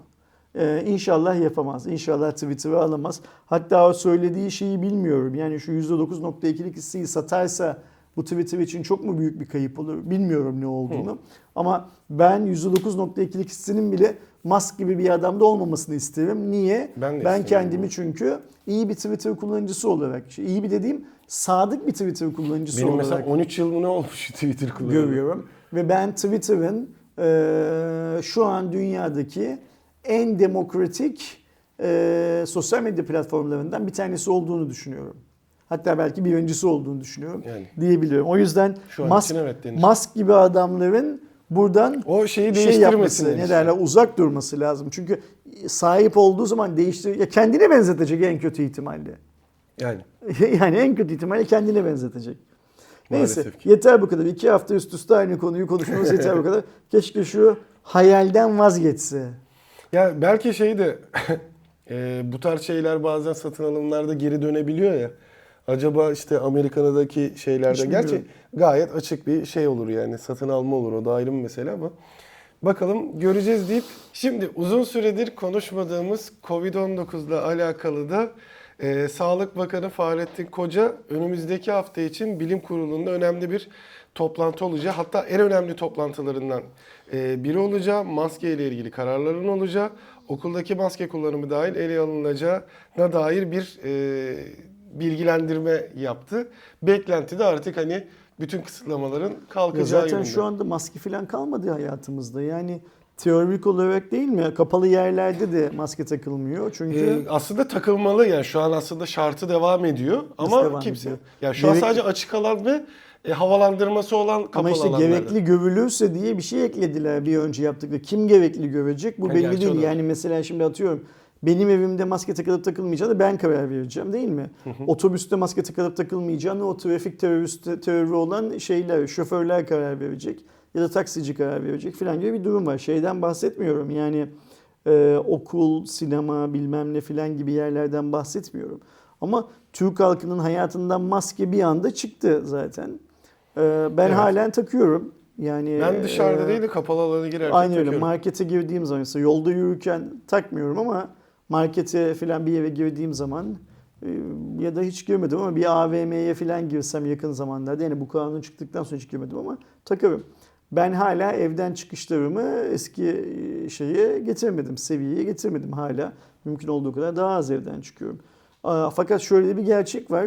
Ee, inşallah yapamaz. İnşallah Twitter'ı alamaz. Hatta o söylediği şeyi bilmiyorum. Yani şu %9.2'lik hisseyi satarsa bu Twitter için çok mu büyük bir kayıp olur? Bilmiyorum ne olduğunu. Ama ben %9.2'lik hissenin bile Musk gibi bir adamda olmamasını isterim. Niye? Ben ben kendimi çünkü iyi bir Twitter kullanıcısı olarak, işte iyi bir dediğim sadık bir Twitter kullanıcısı Benim olarak mesela 13 yıl mı ne olmuş Twitter kullanıyorum. görüyorum. Ve ben Twitter'ın e, şu an dünyadaki en demokratik e, sosyal medya platformlarından bir tanesi olduğunu düşünüyorum. Hatta belki birincisi olduğunu düşünüyorum Yani. diyebiliyorum. O yüzden Şu Musk, evet. Musk gibi adamların buradan O şeyi şey yapması, ne işte. derler uzak durması lazım. Çünkü sahip olduğu zaman değiştir ya kendine benzetecek en kötü ihtimalle. Yani. yani en kötü ihtimalle kendine benzetecek. Neyse ki. yeter bu kadar. İki hafta üst üste aynı konuyu konuşmamız yeter bu kadar. Keşke şu hayalden vazgeçse. Ya belki şey de e, bu tarz şeyler bazen satın alımlarda geri dönebiliyor ya. Acaba işte Amerika'daki şeylerde Hiç gerçi bilmiyorum. gayet açık bir şey olur yani satın alma olur o da ayrı bir mesele ama bakalım göreceğiz deyip şimdi uzun süredir konuşmadığımız Covid-19 ile alakalı da e, Sağlık Bakanı Fahrettin Koca önümüzdeki hafta için bilim kurulunda önemli bir toplantı olacak. Hatta en önemli toplantılarından e, biri olacağı, maske ile ilgili kararların olacağı, okuldaki maske kullanımı dahil ele alınacağına dair bir e, bilgilendirme yaptı. Beklenti de artık hani bütün kısıtlamaların kalkacağı zaten yönünde. şu anda maske falan kalmadı hayatımızda. Yani teorik olarak değil mi? Kapalı yerlerde de maske takılmıyor. Çünkü Ee, aslında takılmalı yani şu an aslında şartı devam ediyor ama devam kimse ediyor? ya şu an Gerek- sadece açık alan ve e, havalandırması olan kapalı ama işte alanlarda. gerekli görülürse diye bir şey eklediler bir önce yaptıkları. Kim gerekli görecek bu Ha, belli değil. Yani mesela şimdi atıyorum benim evimde maske takılıp takılmayacağını ben karar vereceğim değil mi? Otobüste maske takılıp takılmayacağını o trafik terörist terörü olan şeyler, şoförler karar verecek ya da taksici karar verecek falan gibi bir durum var. Şeyden bahsetmiyorum yani e, okul, sinema bilmem ne filan gibi yerlerden bahsetmiyorum. Ama Türk halkının hayatından maske bir anda çıktı zaten. E, ben Evet. halen takıyorum. Yani Ben dışarıda e, değil de kapalı alana girerken Aynen öyle. takıyorum. Markete girdiğim zaman mesela yolda yürürken takmıyorum ama markete falan bir yere girdiğim zaman e, ya da hiç girmedim ama bir AVM'ye falan girsem yakın zamanlarda yani bu kanun çıktıktan sonra hiç girmedim ama takarım. Ben hala evden çıkışlarımı eski e, şeye getirmedim, seviyeye getirmedim hala. Mümkün olduğu kadar daha az evden çıkıyorum. Fakat şöyle bir gerçek var.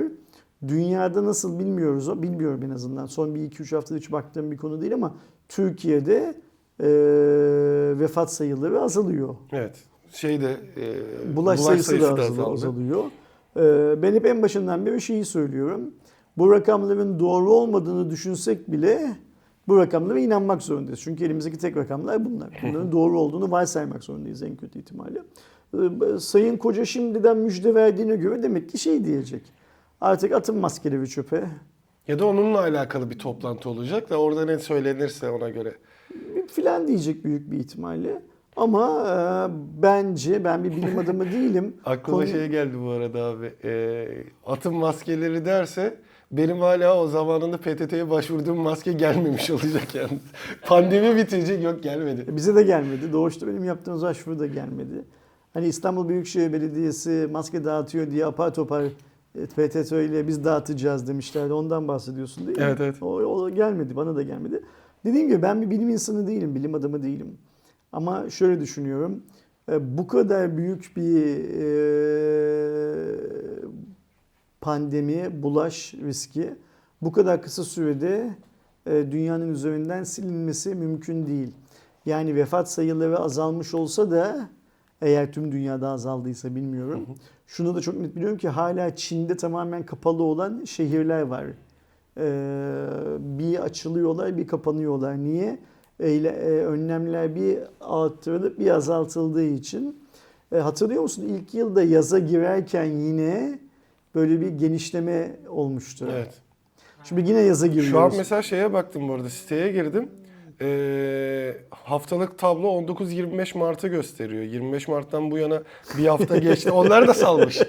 Dünyada nasıl bilmiyoruz o, bilmiyorum en azından. Son bir iki üç haftada hiç baktığım bir konu değil ama Türkiye'de e, vefat sayıları azalıyor. Evet. Şeyde e, Bulaş, sayısı, da azal- azaldı. azalıyor. E, ben hep en başından beri şeyi söylüyorum. Bu rakamların doğru olmadığını düşünsek bile bu rakamlara inanmak zorundayız. Çünkü elimizdeki tek rakamlar bunlar. Bunların doğru olduğunu varsaymak zorundayız en kötü ihtimalle. Sayın Koca şimdiden müjde verdiğine göre demek ki şey diyecek. Artık atın maskeleri çöpe. Ya da onunla alakalı bir toplantı olacak da orada ne söylenirse ona göre. filan diyecek büyük bir ihtimalle. Ama e, bence ben bir bilim adamı değilim. Aklıma Konu- şey geldi bu arada abi. E, atın maskeleri derse benim hala o zamanında PTT'ye başvurduğum maske gelmemiş olacak yani. Pandemi bitecek yok gelmedi. Bize de gelmedi. Doğuşta benim yaptığım başvuru da gelmedi. Hani İstanbul Büyükşehir Belediyesi maske dağıtıyor diye apar topar e, PTT ile biz dağıtacağız demişlerdi. Ondan bahsediyorsun değil mi? Evet, evet. O, o gelmedi. Bana da gelmedi. Dediğim gibi ben bir bilim insanı değilim. Bilim adamı değilim. Ama şöyle düşünüyorum. e, Bu kadar büyük bir e, pandemi, bulaş riski bu kadar kısa sürede e, dünyanın üzerinden silinmesi mümkün değil. Yani vefat sayıları azalmış olsa da eğer tüm dünyada azaldıysa bilmiyorum. Şunu da çok net biliyorum ki hala Çin'de tamamen kapalı olan şehirler var. Ee, bir açılıyorlar bir kapanıyorlar. Niye? Eyle, e, önlemler bir arttırılıp bir azaltıldığı için. E, hatırlıyor musun? İlk yılda yaza girerken yine böyle bir genişleme olmuştu. Evet. Şimdi yine yaza giriyoruz. Şu an mesela şeye baktım bu arada siteye girdim. E, haftalık tablo 19-25 Mart'ı gösteriyor. 25 Mart'tan bu yana bir hafta geçti. Onlar da salmış.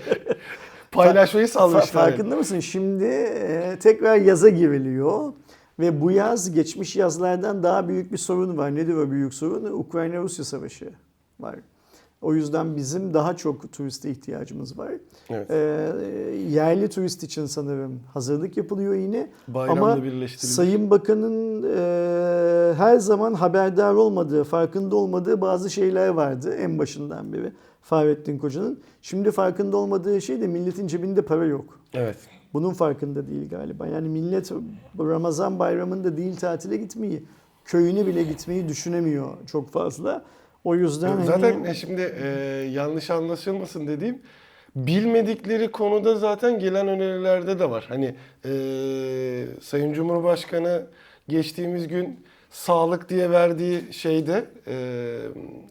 Paylaşmayı salmışlar. farkında mısın? Şimdi e, tekrar yaza giriliyor. Ve bu yaz geçmiş yazlardan daha büyük bir sorun var. Nedir o büyük sorun? Ukrayna-Rusya savaşı var. O yüzden bizim daha çok turiste ihtiyacımız var. Evet. E, yerli turist için sanırım hazırlık yapılıyor yine. Bayramla Ama birleştirilmiş. Sayın Bakan'ın e, her zaman haberdar olmadığı, farkında olmadığı bazı şeyler vardı en başından beri. Fahrettin Koca'nın. Şimdi farkında olmadığı şey de milletin cebinde para yok. Evet. Bunun farkında değil galiba. Yani millet Ramazan bayramında değil tatile gitmeyi, köyüne bile gitmeyi düşünemiyor çok fazla. O yüzden hani- Zaten e, şimdi e, yanlış anlaşılmasın dediğim bilmedikleri konuda zaten gelen önerilerde de var. Hani e, Sayın Cumhurbaşkanı geçtiğimiz gün sağlık diye verdiği şeyde e,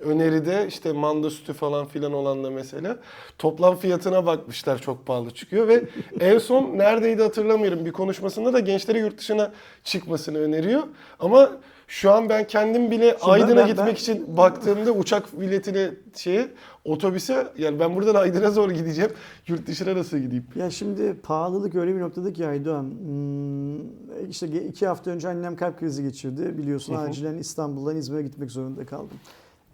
öneride işte manda sütü falan filan olan da mesela toplam fiyatına bakmışlar çok pahalı çıkıyor ve en son neredeydi hatırlamıyorum bir konuşmasında da gençlere yurt dışına çıkmasını öneriyor. Ama şu an ben kendim bile Şimdi Aydın'a ben- gitmek ben- için baktığımda uçak biletine şeye otobüse yani ben buradan Aydın'a zor gideceğim. Yurt dışına nasıl gideyim? Ya şimdi pahalılık öyle bir noktada ki Aydoğan. Hmm, işte iki hafta önce annem kalp krizi geçirdi. Biliyorsun Hı hı. acilen İstanbul'dan İzmir'e gitmek zorunda kaldım.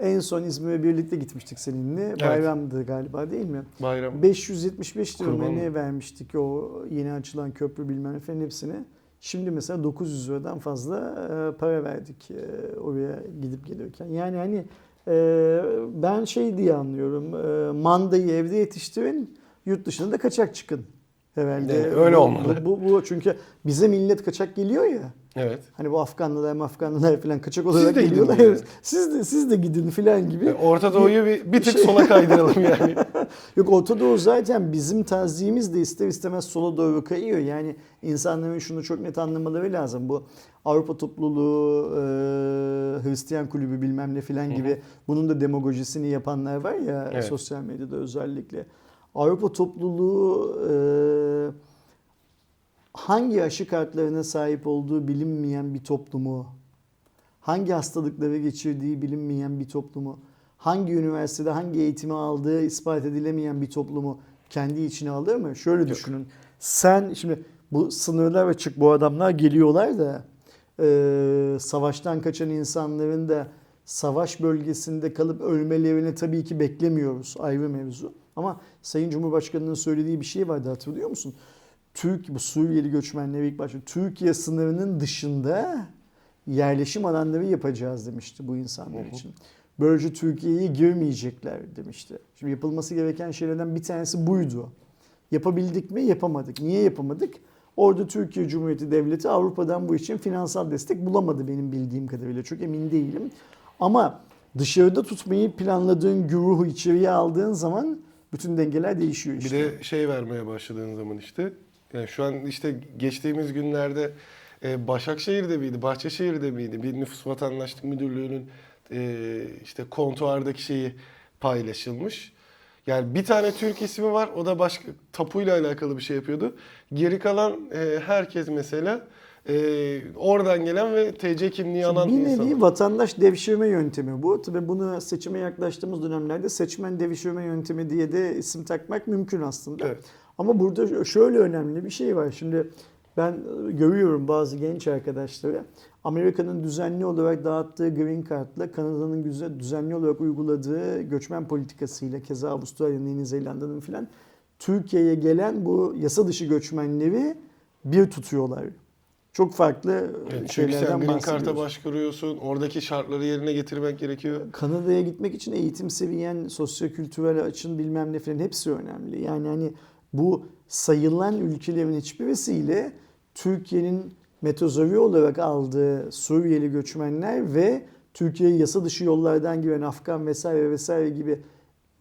En son İzmir'e birlikte gitmiştik seninle. Bayramdı galiba değil mi? Bayram. 575 lira ne vermiştik o yeni açılan köprü bilmem ne falan hepsine. Şimdi mesela 900 liradan fazla e, para verdik e, oraya gidip gelirken. Yani hani e, ben şey diye anlıyorum. E, mandayı evde yetiştirin, yurt dışına da kaçak çıkın. Herhalde. Yani öyle olmalı. Bu, bu, bu çünkü bize millet kaçak geliyor ya. Evet. Hani bu Afganlılar, Afganlılar falan kaçak Siz olarak de geliyorlar. diyor. Evet, Siz de siz de gidin falan gibi. E, Orta Doğu'yu bir, bir tık şey- sola kaydıralım yani. Yok Orta Doğu zaten bizim tercihimiz de ister istemez sola doğru kayıyor. Yani insanların şunu çok net anlamaları lazım. Bu Avrupa topluluğu, e, Hristiyan kulübü bilmem ne filan gibi bunun da demagojisini yapanlar var ya Evet. sosyal medyada özellikle. Avrupa topluluğu e, hangi aşı kartlarına sahip olduğu bilinmeyen bir toplumu, hangi hastalıkları geçirdiği bilinmeyen bir toplumu, hangi üniversitede hangi eğitimi aldığı ispat edilemeyen bir toplumu kendi içine alır mı? Şöyle düşünün. Sen şimdi bu sınırlar açık bu adamlar geliyorlar da e, savaştan kaçan insanların da savaş bölgesinde kalıp ölmelerini tabii ki beklemiyoruz ayrı mevzu. Ama Sayın Cumhurbaşkanı'nın söylediği bir şey vardı hatırlıyor musun? Türk bu Suriyeli göçmenleri ilk başta Türkiye sınırının dışında yerleşim alanları yapacağız demişti bu insanlar için. Böylece Türkiye'ye girmeyecekler demişti. Şimdi yapılması gereken şeylerden bir tanesi buydu. Yapabildik mi? Yapamadık. Niye yapamadık? Orada Türkiye Cumhuriyeti Devleti Avrupa'dan bu için finansal destek bulamadı benim bildiğim kadarıyla. Çok emin değilim. Ama dışarıda tutmayı planladığın güruhu içeriye aldığın zaman bütün dengeler değişiyor Bir işte. de şey vermeye başladığın zaman işte yani şu an işte geçtiğimiz günlerde e, Başakşehir'de miydi, Bahçeşehir'de miydi bir nüfus vatandaşlık müdürlüğünün e, işte kontuardaki şeyi paylaşılmış. Yani bir tane Türk ismi var o da başka tapuyla alakalı bir şey yapıyordu. Geri kalan e, herkes mesela e, oradan gelen ve TC kimliği alan bir nevi insanlar. vatandaş devşirme yöntemi bu. Tabii bunu seçime yaklaştığımız dönemlerde seçmen devşirme yöntemi diye de isim takmak mümkün aslında. Evet. Ama burada şöyle önemli bir şey var. Şimdi ben e, görüyorum bazı genç arkadaşları Amerika'nın düzenli olarak dağıttığı green card'la Kanada'nın düzenli olarak uyguladığı göçmen politikasıyla keza Avustralya'nın, Yeni Zelanda'nın filan Türkiye'ye gelen bu yasa dışı göçmenleri bir tutuyorlar. Çok farklı Evet, çünkü şeylerden sen Green Card'a bahsediyoruz. başvuruyorsun. Oradaki şartları yerine getirmek gerekiyor. Kanada'ya gitmek için eğitim seviyen, sosyokültürel açın bilmem ne falan hepsi önemli. Yani hani bu sayılan ülkelerin hiçbirisiyle Türkiye'nin metozori olarak aldığı Suriyeli göçmenler ve Türkiye'ye yasa dışı yollardan giren Afgan vesaire vesaire gibi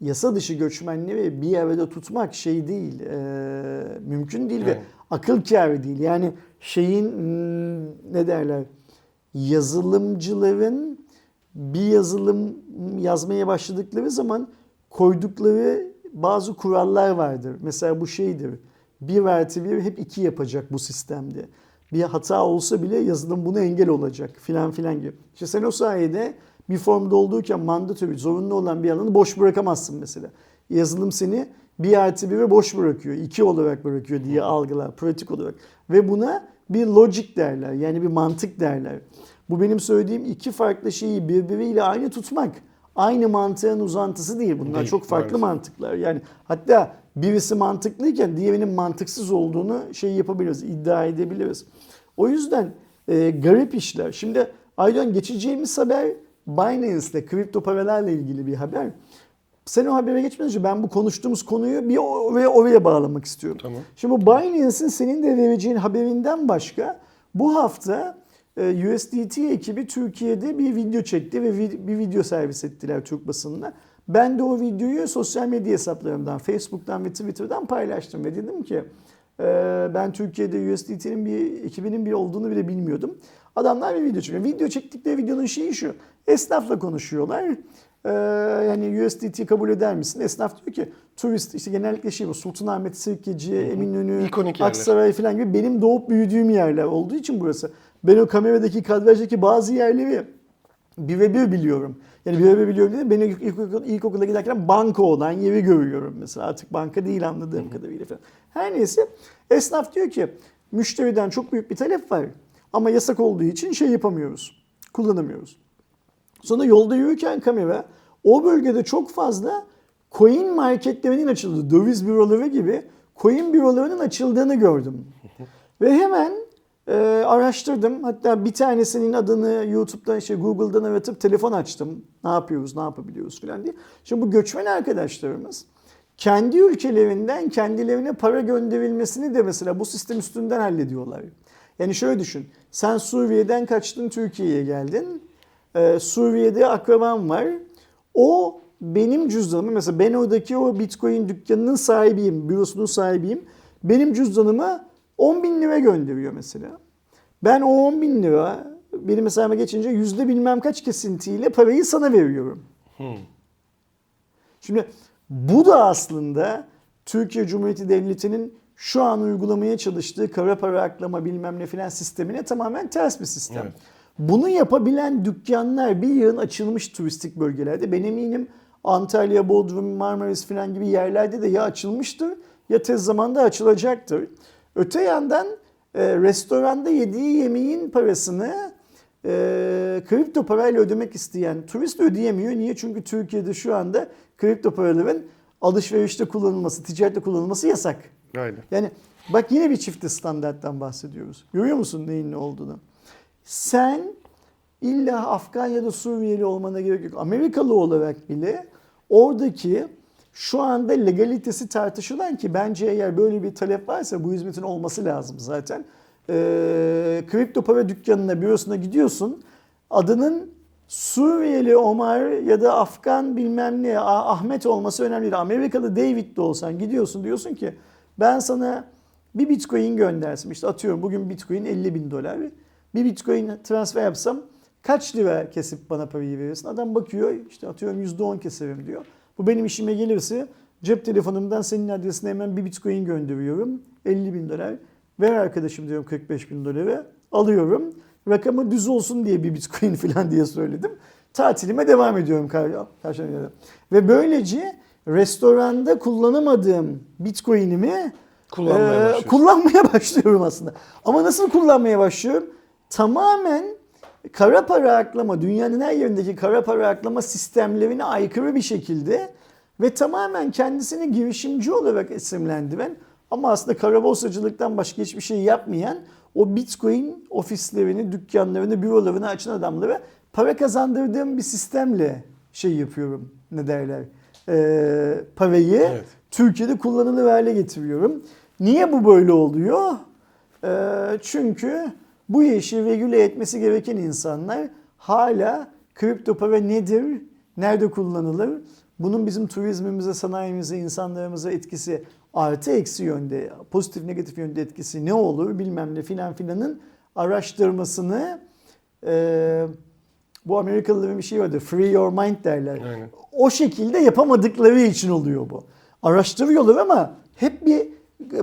yasa dışı göçmenleri bir arada tutmak şey değil, e, mümkün değil ve Evet. akıl kârı değil. Yani şeyin hmm, ne derler yazılımcıların bir yazılım yazmaya başladıkları zaman koydukları bazı kurallar vardır. Mesela bu şeydir. Bir artı bir hep iki yapacak bu sistemde. Bir hata olsa bile yazılım buna engel olacak filan filan gibi. İşte sen o sayede bir formda olduğuyken mandatory zorunlu olan bir alanı boş bırakamazsın mesela. Yazılım seni bir artı biri boş bırakıyor. iki olarak bırakıyor diye algılar pratik olarak. Ve buna bir logic derler. Yani bir mantık derler. Bu benim söylediğim iki farklı şeyi birbiriyle aynı tutmak. Aynı mantığın uzantısı değil. Bunlar Değil, çok farklı maalesef. mantıklar. Yani hatta birisi mantıklıyken diğerinin mantıksız olduğunu şey yapabiliriz, iddia edebiliriz. O yüzden e, garip işler. Şimdi Aydan geçeceğimiz haber Binance'le, kripto paralarla ilgili bir haber. Sen o habere geçmeden önce ben bu konuştuğumuz konuyu bir oraya oraya bağlamak istiyorum. Tamam. Şimdi bu Binance'in senin de vereceğin haberinden başka bu hafta USDT ekibi Türkiye'de bir video çekti ve bir video servis ettiler Türk basınına. Ben de o videoyu sosyal medya hesaplarımdan, Facebook'tan ve Twitter'dan paylaştım ve dedim ki e, ben Türkiye'de USDT'nin bir ekibinin bir olduğunu bile bilmiyordum. Adamlar bir video çekiyor. Video çektikleri videonun şeyi şu. Esnafla konuşuyorlar. Ee, yani USDT kabul eder misin? Esnaf diyor ki turist işte genellikle şey bu Sultanahmet, Sirkeci, Eminönü, İkonik yerler. Aksaray falan gibi benim doğup büyüdüğüm yerler olduğu için burası. Ben o kameradaki kadrajdaki bazı yerleri birebir biliyorum. Yani birebir biliyorum dedim. Ben ilk, ilkokul, ilkokula giderken banka olan yeri görüyorum mesela. Artık banka değil anladığım kadarıyla falan. Her neyse esnaf diyor ki müşteriden çok büyük bir talep var. Ama yasak olduğu için şey yapamıyoruz. Kullanamıyoruz. Sonra yolda yürürken kamera o bölgede çok fazla coin marketlerinin açıldığı, döviz büroları gibi coin bürolarının açıldığını gördüm. Ve hemen e, araştırdım. Hatta bir tanesinin adını YouTube'dan, işte Google'dan aratıp telefon açtım. Ne yapıyoruz, ne yapabiliyoruz falan diye. Şimdi bu göçmen arkadaşlarımız kendi ülkelerinden kendilerine para gönderilmesini de mesela bu sistem üstünden hallediyorlar. Yani şöyle düşün. Sen Suriye'den kaçtın Türkiye'ye geldin. Ee, Suriye'de akraban var. O benim cüzdanımı mesela ben oradaki o bitcoin dükkanının sahibiyim, bürosunun sahibiyim. Benim cüzdanıma 10 bin lira gönderiyor mesela. Ben o 10 bin lira benim hesabıma geçince yüzde bilmem kaç kesintiyle parayı sana veriyorum. Şimdi bu da aslında Türkiye Cumhuriyeti Devleti'nin şu an uygulamaya çalıştığı kara para aklama bilmem ne filan sistemine tamamen ters bir sistem. Evet. Bunu yapabilen dükkanlar bir yığın açılmış turistik bölgelerde. Ben eminim Antalya, Bodrum, Marmaris falan gibi yerlerde de ya açılmıştır ya tez zamanda açılacaktır. Öte yandan e, restoranda yediği yemeğin parasını e, kripto parayla ödemek isteyen turist ödeyemiyor. Niye? Çünkü Türkiye'de şu anda kripto paraların alışverişte kullanılması, ticarette kullanılması yasak. Aynen. Yani bak yine bir çifte standarttan bahsediyoruz. Görüyor musun neyin ne olduğunu? Sen illa Afgan ya da Suriyeli olmana gerek yok. Amerikalı olarak bile oradaki şu anda legalitesi tartışılan ki bence eğer böyle bir talep varsa bu hizmetin olması lazım zaten. Ee, kripto para dükkanına, bürosuna gidiyorsun. Adının Suriyeli Omar ya da Afgan bilmem ne Ah- Ahmet olması önemli değil. Amerikalı David de olsan gidiyorsun diyorsun ki ben sana bir bitcoin göndersin. İşte atıyorum bugün bitcoin 50 bin dolar. Bir bitcoin transfer yapsam kaç lira kesip bana parayı verirsin? Adam bakıyor işte atıyorum %10 keserim diyor. Bu benim işime gelirse cep telefonumdan senin adresine hemen bir bitcoin gönderiyorum. 50 bin dolar. Ver arkadaşım diyorum 45 bin doları. Alıyorum. Rakamı düz olsun diye bir bitcoin falan diye söyledim. Tatilime devam ediyorum Ve böylece restoranda kullanamadığım bitcoinimi Kullanmaya başlıyorsun. kullanmaya başlıyorum aslında. Ama nasıl kullanmaya başlıyorum? Tamamen kara para aklama, dünyanın her yerindeki kara para aklama sistemlerine aykırı bir şekilde ve tamamen kendisini girişimci olarak isimlendiren ama aslında kara borsacılıktan başka hiçbir şey yapmayan o bitcoin ofislerini, dükkanlarını, bürolarını açan adamlara para kazandırdığım bir sistemle şey yapıyorum. Ne derler? Ee, parayı Evet. Türkiye'de kullanılır hale getiriyorum. Niye bu böyle oluyor? Ee, çünkü bu işi regüle etmesi gereken insanlar hala kripto para nedir, nerede kullanılır, bunun bizim turizmimize, sanayimize, insanlarımıza etkisi artı eksi yönde, pozitif negatif yönde etkisi ne olur bilmem ne filan filanın araştırmasını e, bu Amerikalıların bir şey vardır, free your mind derler Aynen. o şekilde yapamadıkları için oluyor bu. Araştırıyorlar ama hep bir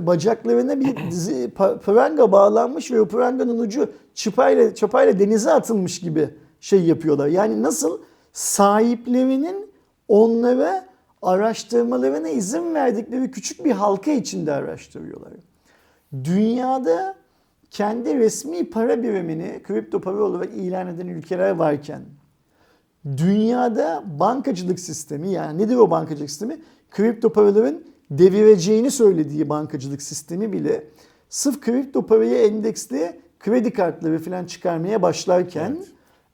bacaklarına bir dizi, pranga bağlanmış ve o pranganın ucu çıpayla, çapayla denize atılmış gibi şey yapıyorlar. Yani nasıl sahiplerinin onlara araştırmalarına izin verdikleri küçük bir halka içinde araştırıyorlar. Dünyada kendi resmi para birimini kripto para olarak ilan eden ülkeler varken dünyada bankacılık sistemi yani nedir o bankacılık sistemi? Kripto paraların devireceğini söylediği bankacılık sistemi bile sırf kripto paraya endeksli kredi kartları falan çıkarmaya başlarken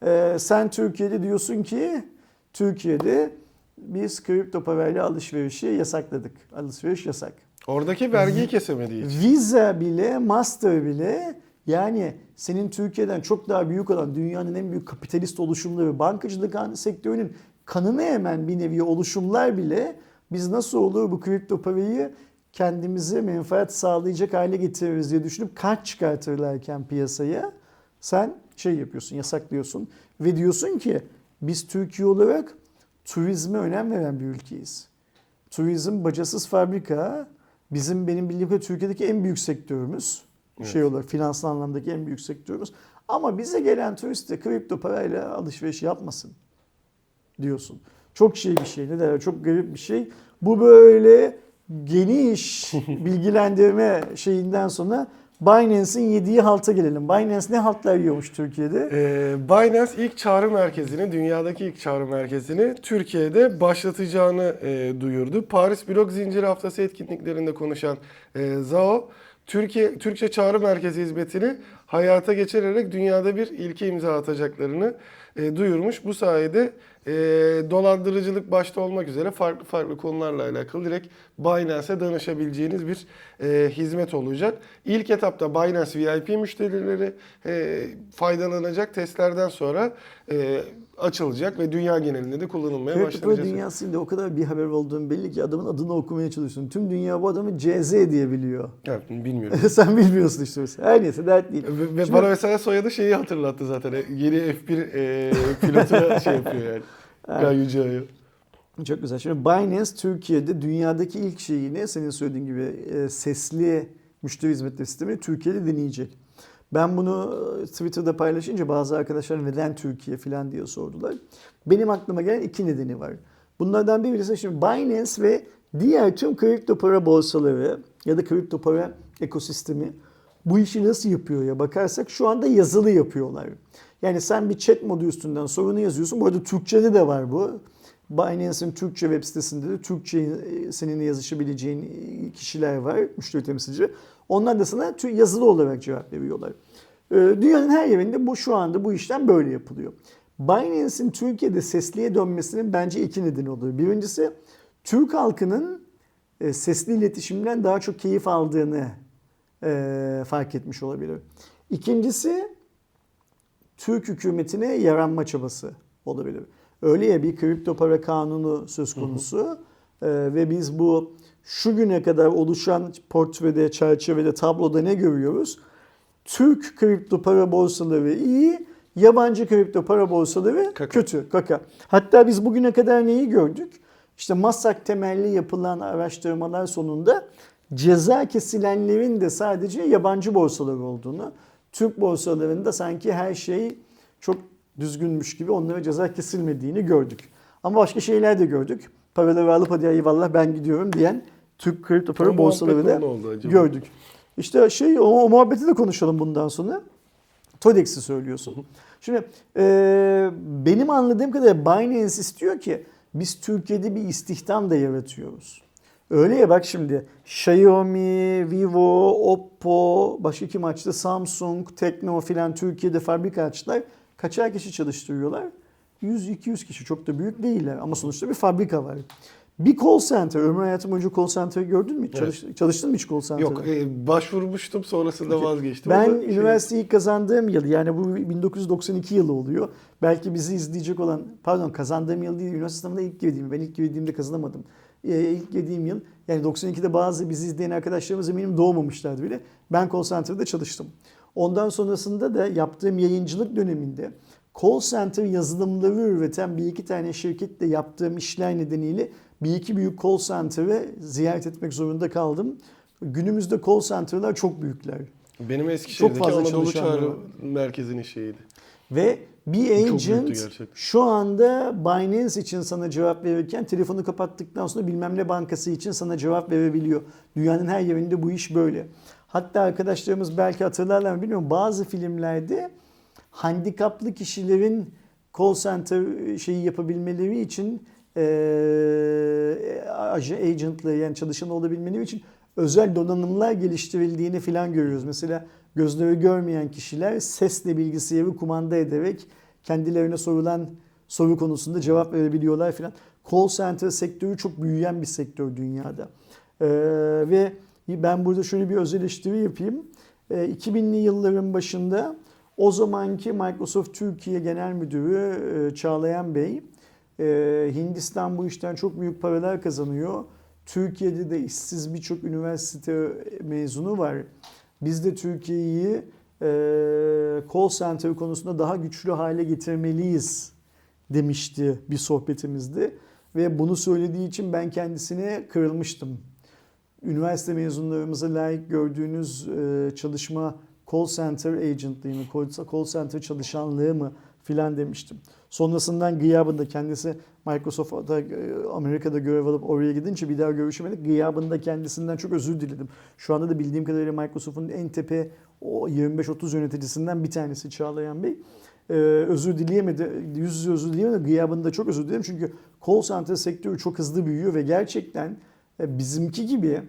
e, sen Türkiye'de diyorsun ki Türkiye'de biz kripto parayla alışverişi yasakladık. Alışveriş yasak. Oradaki vergiyi kesemedi hiç. Visa bile, Master bile yani senin Türkiye'den çok daha büyük olan dünyanın en büyük kapitalist oluşumları, bankacılık sektörünün kanını emen bir nevi oluşumlar bile biz nasıl olur bu kripto parayı kendimize menfaat sağlayacak hale getiririz diye düşünüp kart çıkartırlarken piyasaya sen şey yapıyorsun, yasaklıyorsun ve diyorsun ki biz Türkiye olarak turizme önem veren bir ülkeyiz. Turizm bacasız fabrika. Bizim benim bildiğim kadarıyla Türkiye'deki en büyük sektörümüz. Şey olarak finansal anlamdaki en büyük sektörümüz. Ama bize gelen turist de kripto parayla alışveriş yapmasın diyorsun. Çok şey bir şey ne derler çok garip bir şey. Bu böyle geniş bilgilendirme şeyinden sonra Binance'in yediği halta gelelim. Binance ne haltlar yiyormuş Türkiye'de? Ee, Binance ilk çağrı merkezini, dünyadaki ilk çağrı merkezini Türkiye'de başlatacağını e, duyurdu. Paris Blok Zinciri Haftası etkinliklerinde konuşan e, Zao, Türkiye Türkçe çağrı merkezi hizmetini hayata geçirerek dünyada bir ilke imza atacaklarını e, duyurmuş. Bu sayede e, dolandırıcılık başta olmak üzere farklı farklı konularla alakalı direkt Binance'e danışabileceğiniz bir e, hizmet olacak. İlk etapta Binance VIP müşterileri e, faydalanacak testlerden sonra e, açılacak ve dünya genelinde de kullanılmaya para başlanacak. dünyasında o kadar bir haber olduğunu belli ki adamın adını okumaya çalışıyorsun. Tüm dünya bu adamı CZ diye biliyor. Evet, bilmiyorum. Sen bilmiyorsun işte. Her neyse dert değil. Ve, ve Şimdi- bana mesela soyadı şeyi hatırlattı zaten. E, Yeni F1 e, pilotuna şey yapıyor yani. Kaan Yüceay'ı. Çok güzel. Şimdi Binance Türkiye'de dünyadaki ilk şeyini senin söylediğin gibi e, sesli müşteri hizmetleri sistemini Türkiye'de deneyecek. Ben bunu e, Twitter'da paylaşınca bazı arkadaşlar neden Türkiye falan diye sordular. Benim aklıma gelen iki nedeni var. Bunlardan birisi şimdi Binance ve diğer tüm kripto para borsaları ya da kripto para ekosistemi bu işi nasıl yapıyor ya bakarsak şu anda yazılı yapıyorlar. Yani sen bir chat modu üstünden sorunu yazıyorsun. Bu arada Türkçe'de de var bu. Binance'in Türkçe web sitesinde de Türkçe e, seninle yazışabileceğin e, kişiler var, müşteri temsilcileri. Onlar da sana yazılı olarak cevap veriyorlar. Ee, Dünyanın her yerinde bu şu anda bu işlem böyle yapılıyor. Binance'in Türkiye'de sesliye dönmesinin bence iki nedeni oluyor. Birincisi Türk halkının e, sesli iletişimden daha çok keyif aldığını e, fark etmiş olabilir. İkincisi Türk hükümetine yaranma çabası olabilir. Öyle ya bir kripto para kanunu söz konusu Ee, ve biz bu şu güne kadar oluşan portföyde, çerçevede, tabloda ne görüyoruz? Türk kripto para borsaları iyi, yabancı kripto para borsaları Kaka. kötü, kaka. Hatta biz bugüne kadar neyi gördük? İşte Masak temelli yapılan araştırmalar sonunda ceza kesilenlerin de sadece yabancı borsalar olduğunu, Türk borsalarında sanki her şey çok düzgünmüş gibi onlara ceza kesilmediğini gördük. Ama başka şeyler de gördük. Paraları alıp hadi eyvallah ben gidiyorum diyen Türk kripto para borsaları acaba? gördük. İşte şey o, o muhabbeti de konuşalım bundan sonra. TODEX'i söylüyorsun. Şimdi e, benim anladığım kadarıyla Binance istiyor ki biz Türkiye'de bir istihdam da yaratıyoruz. Öyle ya bak şimdi Xiaomi, Vivo, Oppo, başka kim açtı? Samsung, Tekno filan Türkiye'de fabrika açtılar. Kaçar kişi çalıştırıyorlar? 100-200 kişi çok da büyük değiller ama sonuçta bir fabrika var. Bir call center, ömrü hayatım boyunca call center gördün mü? hiç? Çalış- çalıştın mı hiç call center'da? Yok e, başvurmuştum sonrasında vazgeçtim. Ben şey- üniversiteyi kazandığım yıl yani bu 1992 yılı oluyor. Belki bizi izleyecek olan pardon kazandığım yıl değil üniversite sınavına ilk girdiğim. Ben ilk girdiğimde kazanamadım. Ee, ilk girdiğim yıl yani 92'de bazı bizi izleyen arkadaşlarımız eminim doğmamışlardı bile. Ben call center'da çalıştım. Ondan sonrasında da yaptığım yayıncılık döneminde call center yazılımları üreten bir iki tane şirketle yaptığım işler nedeniyle bir iki büyük call center'ı ziyaret etmek zorunda kaldım. Günümüzde call center'lar çok büyükler. Benim Eskişehir'deki Çok fazla Anadolu Çağrı merkezinin şeyiydi. Ve bir agent şu anda Binance için sana cevap verirken telefonu kapattıktan sonra bilmem ne bankası için sana cevap verebiliyor. Dünyanın her yerinde bu iş böyle. Hatta arkadaşlarımız belki hatırlarlar mı bilmiyorum bazı filmlerde handikaplı kişilerin call center şeyi yapabilmeleri için eee agentlı yani çalışan olabilmeleri için özel donanımlar geliştirildiğini filan görüyoruz. Mesela gözleri görmeyen kişiler sesle bilgisayarı kumanda ederek kendilerine sorulan soru konusunda cevap verebiliyorlar filan. Call center sektörü çok büyüyen bir sektör dünyada. Ee, ve ben burada şöyle bir öz eleştiri yapayım. Ee, 2000'li yılların başında o zamanki Microsoft Türkiye Genel Müdürü e, Çağlayan Bey e, Hindistan bu işten çok büyük paralar kazanıyor. Türkiye'de de işsiz birçok üniversite mezunu var. Biz de Türkiye'yi e, call center konusunda daha güçlü hale getirmeliyiz demişti bir sohbetimizde. Ve bunu söylediği için ben kendisine kırılmıştım. Üniversite mezunlarımıza layık gördüğünüz e, çalışma call center agentlığı mı, call- call center çalışanlığı mı filan demiştim. Sonrasından gıyabında kendisi Microsoft'ta e, Amerika'da görev alıp oraya gidince bir daha görüşemedik. Gıyabında kendisinden çok özür diledim. Şu anda da bildiğim kadarıyla Microsoft'un en tepe o 25-30 yöneticisinden bir tanesi Çağlayan Bey. Ee, özür dileyemedi, yüz yüze özür dileyemedi. Gıyabında çok özür dilerim çünkü call center sektörü çok hızlı büyüyor ve gerçekten e, bizimki gibi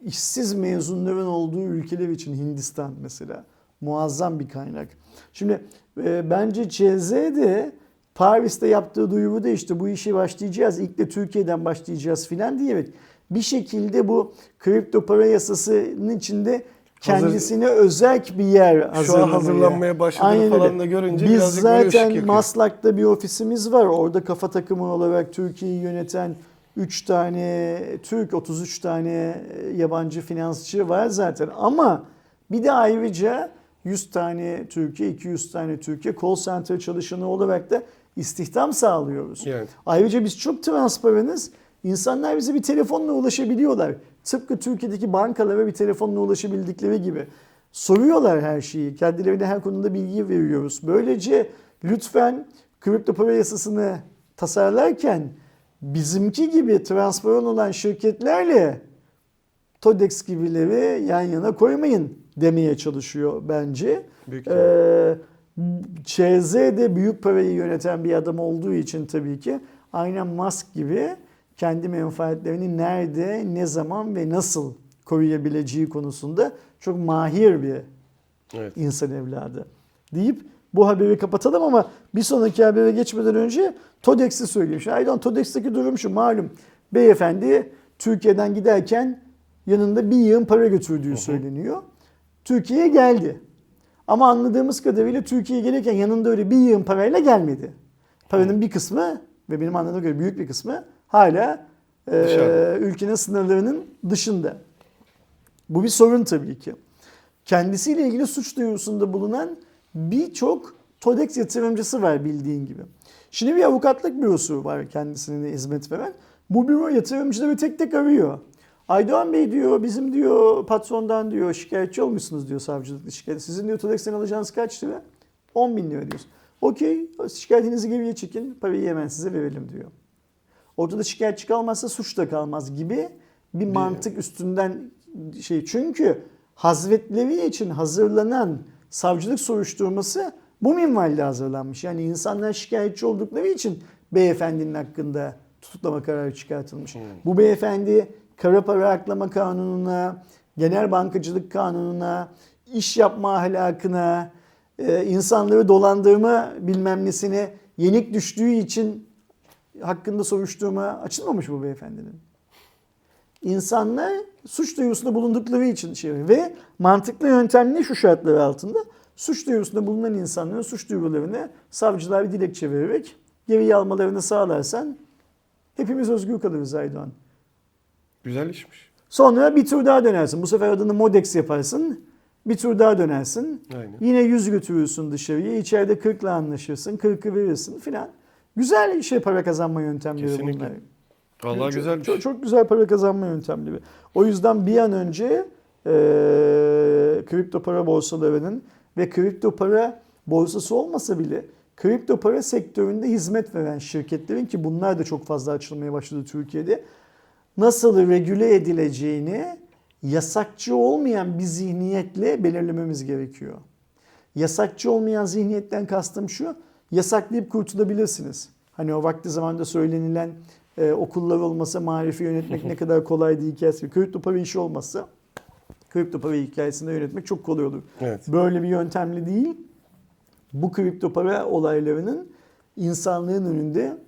işsiz mezunların olduğu ülkeler için Hindistan mesela muazzam bir kaynak. Şimdi e, bence CZ de Paris'te yaptığı duyuruda işte bu işe başlayacağız. İlk de Türkiye'den başlayacağız filan diyerek bir şekilde bu kripto para yasasının içinde kendisine özel bir yer Şu an hazırlamaya. hazırlanmaya başladığını Aynen falan da görünce Biz birazcık zaten. Maslak'ta bir ofisimiz var. Orada kafa takımı olarak Türkiye'yi yöneten 3 tane Türk, 33 tane yabancı finansçı var zaten. Ama bir de ayrıca 100 tane Türkiye, 200 tane Türkiye call center çalışanı olarak da istihdam sağlıyoruz. Yani. Ayrıca biz çok transparanız. İnsanlar bize bir telefonla ulaşabiliyorlar. Tıpkı Türkiye'deki bankalara bir telefonla ulaşabildikleri gibi. Soruyorlar her şeyi. Kendilerine her konuda bilgi veriyoruz. Böylece lütfen kripto para yasasını tasarlarken bizimki gibi transparan olan şirketlerle Todex gibileri yan yana koymayın demeye çalışıyor bence. Büyük Ee, ÇZ de büyük parayı yöneten bir adam olduğu için tabii ki aynen Musk gibi kendi menfaatlerini nerede, ne zaman ve nasıl koruyabileceği konusunda çok mahir bir Evet. insan evladı deyip bu haberi kapatalım ama bir sonraki habere geçmeden önce TODEX'i söyleyeyim. Şimdi Aydan TODEX'teki durum şu malum. Beyefendi Türkiye'den giderken yanında bir yığın para götürdüğü söyleniyor. Türkiye'ye geldi. Ama anladığımız kadarıyla Türkiye'ye gelirken yanında öyle bir yığın parayla gelmedi. Paranın bir kısmı ve benim anladığım göre büyük bir kısmı hala e, ülkenin sınırlarının dışında. Bu bir sorun tabii ki. Kendisiyle ilgili suç duyurusunda bulunan birçok TODEX yatırımcısı var bildiğin gibi. Şimdi bir avukatlık bürosu var kendisine hizmet veren. Bu büro yatırımcıları tek tek arıyor. Aydoğan Bey diyor bizim diyor patrondan diyor şikayetçi olmuşsunuz diyor savcılıkta şikayet. Sizin diyor TODEX'ten alacağınız kaç lira? 10 bin lira diyorsun. Okey şikayetinizi geriye çekin parayı hemen size verelim diyor. Ortada şikayetçi kalmazsa suç da kalmaz gibi bir mantık üstünden şey. Çünkü hazretleri için hazırlanan savcılık soruşturması bu minvalde hazırlanmış. Yani insanlar şikayetçi oldukları için beyefendinin hakkında tutuklama kararı çıkartılmış. Bu beyefendi kara para aklama kanununa, genel bankacılık kanununa, iş yapma ahlakına, e, insanları dolandırma bilmem nesine yenik düştüğü için hakkında soruşturma açılmamış bu beyefendinin. İnsanlar suç duyurusunda bulundukları için şey ve mantıklı yöntem ne şu şartlar altında? Suç duyurusunda bulunan insanların suç duyurularını savcılar bir dilekçe vererek geriye almalarını sağlarsan hepimiz özgür kalırız Aydoğan. Güzel işmiş. Sonra bir tur daha dönersin. Bu sefer adını Modex yaparsın. Bir tur daha dönersin. Aynen. Yine 100 götürürsün dışarıya. İçeride 40'la anlaşırsın. 40'ı verirsin filan. Güzel şey para kazanma yöntemleri Kesinlikle. bunlar. Vallahi Çok- güzelmiş. Çok, çok güzel para kazanma yöntemleri. O yüzden bir an önce e, kripto para borsalarının ve kripto para borsası olmasa bile kripto para sektöründe hizmet veren şirketlerin ki bunlar da çok fazla açılmaya başladı Türkiye'de nasıl regüle edileceğini yasakçı olmayan bir zihniyetle belirlememiz gerekiyor. Yasakçı olmayan zihniyetten kastım şu, yasaklayıp kurtulabilirsiniz. Hani o vakti zamanda söylenilen e, okullar olmasa marifi yönetmek ne kadar kolay değil hikayesi. Kripto para işi olmazsa kripto para hikayesinde yönetmek çok kolay olur. Evet. Böyle bir yöntemli değil. Bu kripto para olaylarının insanlığın önünde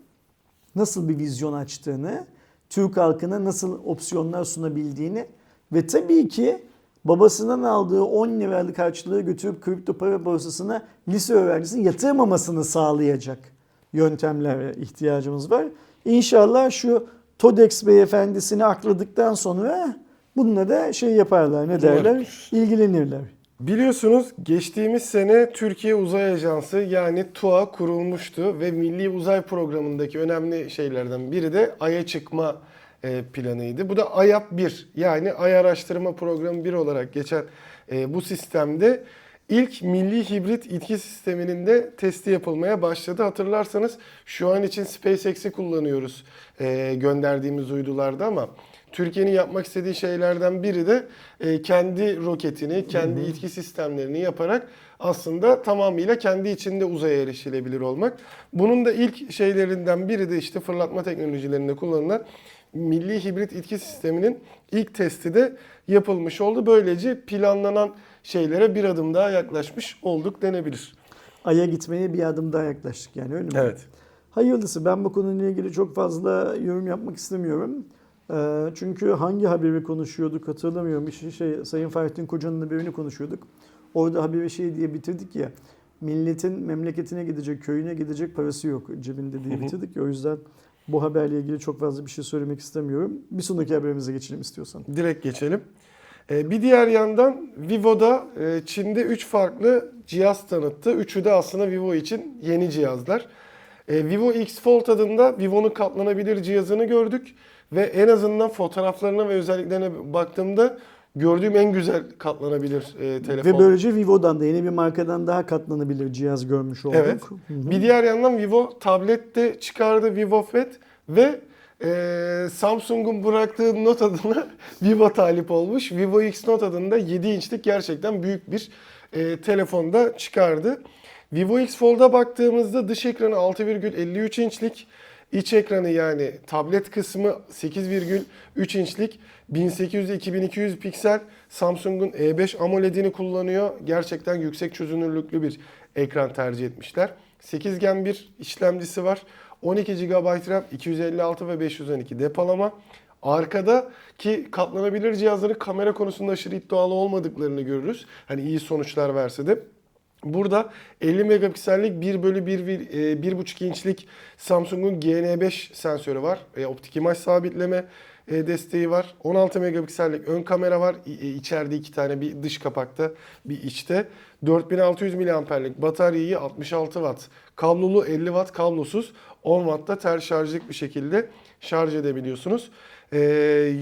nasıl bir vizyon açtığını, Türk halkına nasıl opsiyonlar sunabildiğini ve tabii ki babasından aldığı 10 liralık harçlığı götürüp kripto para borsasına lise öğrencisinin yatırmamasını sağlayacak yöntemlere ihtiyacımız var. İnşallah şu TODEX beyefendisini akladıktan sonra bununla da şey yaparlar ne derler ilgilenirler. Biliyorsunuz geçtiğimiz sene Türkiye Uzay Ajansı yani TUA kurulmuştu ve Milli Uzay Programı'ndaki önemli şeylerden biri de Ay'a çıkma e, planıydı. Bu da AYAP 1 yani Ay Araştırma Programı 1 olarak geçen e, bu sistemde ilk milli hibrit itki sisteminin de testi yapılmaya başladı. Hatırlarsanız şu an için SpaceX'i kullanıyoruz e, gönderdiğimiz uydularda ama Türkiye'nin yapmak istediği şeylerden biri de e, kendi roketini, kendi itki sistemlerini yaparak aslında tamamıyla kendi içinde uzaya erişilebilir olmak. Bunun da ilk şeylerinden biri de işte fırlatma teknolojilerinde kullanılan milli hibrit itki sisteminin ilk testi de yapılmış oldu. Böylece planlanan şeylere bir adım daha yaklaşmış olduk denebilir. Ay'a gitmeye bir adım daha yaklaştık yani öyle mi? Evet. Hayırlısı ben bu konuyla ilgili çok fazla yorum yapmak istemiyorum. Ee, çünkü hangi haberi konuşuyorduk hatırlamıyorum. Bir şey, Sayın Fahrettin Koca'nın haberini konuşuyorduk. Orada haberi şey diye bitirdik ya. Milletin memleketine gidecek, köyüne gidecek parası yok cebinde diye bitirdik ya. O yüzden bu haberle ilgili çok fazla bir şey söylemek istemiyorum. Bir sonraki haberimize geçelim istiyorsan. Direkt geçelim. Ee, Bir diğer yandan Vivo'da e, Çin'de 3 farklı cihaz tanıttı. Üçü de aslında Vivo için yeni cihazlar. E, Vivo X Fold adında Vivo'nun katlanabilir cihazını gördük. Ve en azından fotoğraflarına ve özelliklerine baktığımda gördüğüm en güzel katlanabilir e, telefon. Ve böylece Vivo'dan da yeni bir markadan daha katlanabilir cihaz görmüş olduk. Evet. Bir diğer yandan Vivo tablette çıkardı Vivo Fat ve e, Samsung'un bıraktığı not adına Vivo talip olmuş. Vivo X Note adında 7 inçlik gerçekten büyük bir e, telefonda çıkardı. Vivo X Fold'a baktığımızda dış ekranı 6,53 inçlik, iç ekranı yani tablet kısmı 8,3 inçlik 1800-2200 piksel Samsung'un E5 AMOLED'ini kullanıyor. Gerçekten yüksek çözünürlüklü bir ekran tercih etmişler. 8 Gen bir işlemcisi var. 12 GB RAM, 256 ve 512 depolama. Arkada ki katlanabilir cihazların kamera konusunda aşırı iddialı olmadıklarını görürüz. Hani iyi sonuçlar verse de. Burada 50 megapiksellik 1 bölü 1, 1,5 inçlik Samsung'un GN5 sensörü var. E, optik imaj sabitleme e, desteği var. 16 megapiksellik ön kamera var. E, içeride iki tane bir dış kapakta bir içte. 4600 miliamperlik bataryayı 66 watt kablolu 50 watt kablosuz 10 wattta ters şarjlık bir şekilde şarj edebiliyorsunuz. E,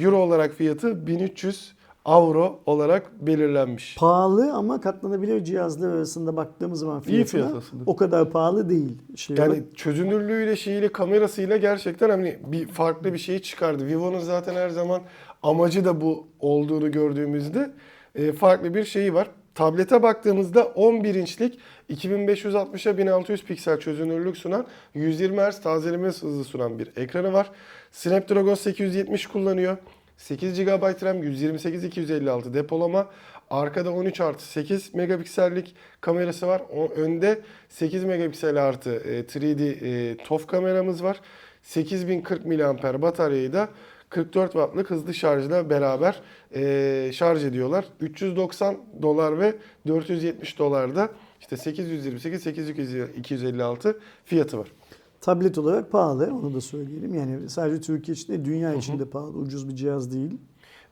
Euro olarak fiyatı 1300 avro olarak belirlenmiş. Pahalı ama katlanabilir cihazlar arasında baktığımız zaman fiyatına fiyat aslında. o kadar pahalı değil. Şey Yani olarak. çözünürlüğüyle şeyiyle kamerasıyla gerçekten hani bir farklı bir şeyi çıkardı. Vivo'nun zaten her zaman amacı da bu olduğunu gördüğümüzde e, farklı bir şeyi var. Tablete baktığımızda 11 inçlik 2560'a 1600 piksel çözünürlük sunan 120 Hz tazeleme hızı sunan bir ekranı var. Snapdragon 870 kullanıyor. 8 GB RAM, 128 256 depolama. Arkada 13 artı 8 megapiksellik kamerası var. O, önde 8 megapiksel artı e, 3D e, TOF kameramız var. 8040 mAh bataryayı da 44 wattlık hızlı şarjla beraber e, şarj ediyorlar. 390 dolar ve 470 dolarda işte 828 8256 fiyatı var. Tablet olarak pahalı onu da söyleyelim. Yani sadece Türkiye için değil dünya için de pahalı. Ucuz bir cihaz değil.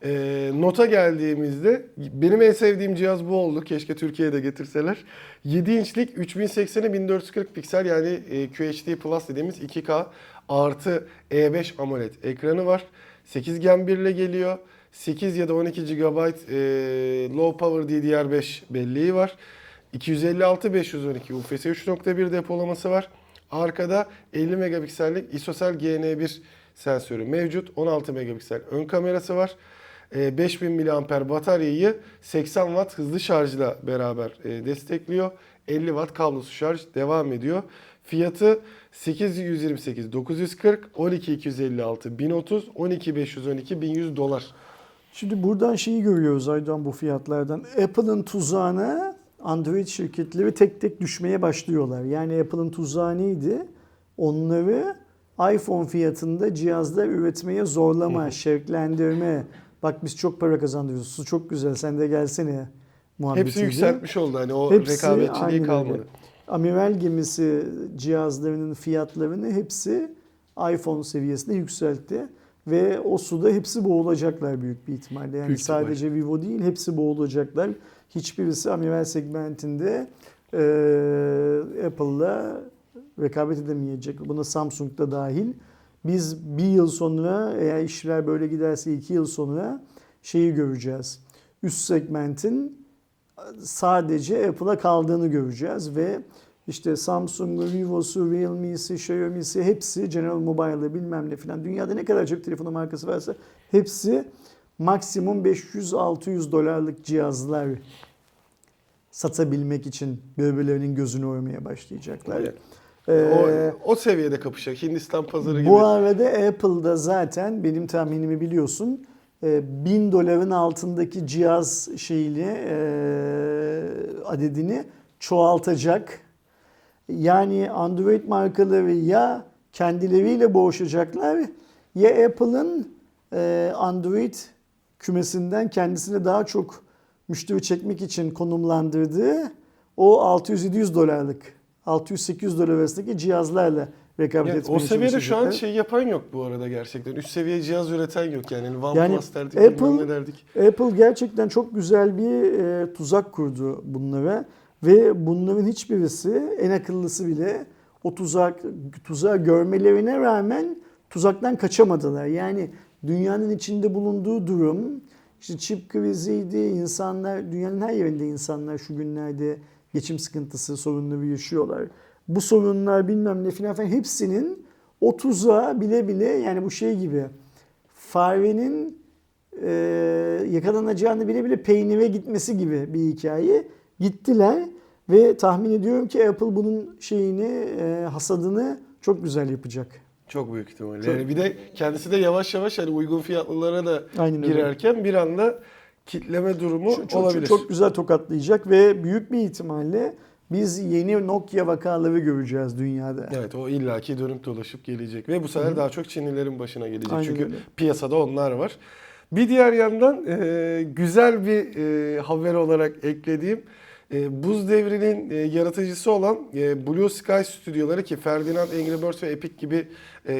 E, nota geldiğimizde benim en sevdiğim cihaz bu oldu. Keşke Türkiye'de getirseler. 7 inçlik 3080'e 1440 piksel yani e, QHD Plus dediğimiz 2K artı E5 AMOLED ekranı var. 8 Gen 1 ile geliyor. 8 ya da 12 GB e, Low Power DDR5 belleği var. 256 512 UFS 3.1 depolaması var. Arkada 50 megapiksellik ISOCELL GN1 sensörü mevcut. 16 megapiksel ön kamerası var. E, 5000 mAh bataryayı 80 Watt hızlı şarjla beraber e, destekliyor. 50 Watt kablosuz şarj devam ediyor. Fiyatı 8128 940 12 256 1030 12 512 1100 dolar. Şimdi buradan şeyi görüyoruz Aydan bu fiyatlardan. Apple'ın tuzağına Android şirketleri tek tek düşmeye başlıyorlar. Yani Apple'ın tuzağı neydi? Onları iPhone fiyatında cihazlar üretmeye zorlama, şevklendirme. Bak biz çok para kazandırıyoruz. Su çok güzel sen de gelsene muhabbetiydi. Hepsi yükseltmiş oldu hani o Hepsi rekabetçiliği öyle. kalmadı. Amiral gemisi cihazlarının fiyatlarını hepsi iPhone seviyesine yükseltti. Ve o suda hepsi boğulacaklar büyük bir ihtimalle. Yani Büyük ihtimalle. sadece Vivo değil hepsi boğulacaklar. Hiçbirisi amiral segmentinde e, Apple'la rekabet edemeyecek. Buna Samsung da dahil. Biz bir yıl sonra eğer işler böyle giderse iki yıl sonra şeyi göreceğiz. Üst segmentin sadece Apple'a kaldığını göreceğiz ve işte Samsung'u, Vivo'su, Realme'si, Xiaomi'si hepsi General Mobile'ı bilmem ne filan dünyada ne kadar çok telefon markası varsa hepsi maksimum 500-600 dolarlık cihazlar satabilmek için birbirlerinin gözünü oymaya başlayacaklar. Evet. Ee, o, o seviyede kapışacak. Hindistan pazarı gibi. bu arada Apple'da zaten benim tahminimi biliyorsun. e, 1000 doların altındaki cihaz şeyini e, adedini çoğaltacak. Yani Android markaları ya kendileriyle boğuşacaklar ya Apple'ın e, Android kümesinden kendisine daha çok müşteri çekmek için konumlandırdığı o 600-700 dolarlık 600-800 dolar arasındaki cihazlarla rekabet Yani etmeye o seviyede şu an şey yapan yok bu arada gerçekten. Üst seviye cihaz üreten yok yani. OnePlus Yani derdik, Apple- ne derdik. Apple gerçekten çok güzel bir e, tuzak kurdu bunlara ve bunların hiçbirisi en akıllısı bile o tuzak tuzağı görmelerine rağmen tuzaktan kaçamadılar. Yani dünyanın içinde bulunduğu durum işte çip kriziydi, insanlar, dünyanın her yerinde insanlar şu günlerde geçim sıkıntısı, sorunları yaşıyorlar. Bu sorunlar bilmem ne filan falan hepsinin 30'a bile bile yani bu şey gibi farenin e, yakalanacağını bile bile peynire gitmesi gibi bir hikaye. Gittiler ve tahmin ediyorum ki Apple bunun şeyini, e, hasadını çok güzel yapacak. Çok büyük ihtimalle. Çok- Yani bir de kendisi de yavaş yavaş hani uygun fiyatlılara da Aynen öyle. girerken bir anda kitleme durumu Çok, çok, olabilir. çok güzel tokatlayacak ve büyük bir ihtimalle biz yeni Nokia vakaları göreceğiz dünyada. Evet o illaki dönüp dolaşıp gelecek ve bu sefer daha çok Çinlilerin başına gelecek. Aynen Çünkü öyle. piyasada onlar var. Bir diğer yandan e, güzel bir e, haber olarak eklediğim e, Buz Devri'nin e, yaratıcısı olan e, Blue Sky stüdyoları ki Ferdinand Angry Birds ve Epic gibi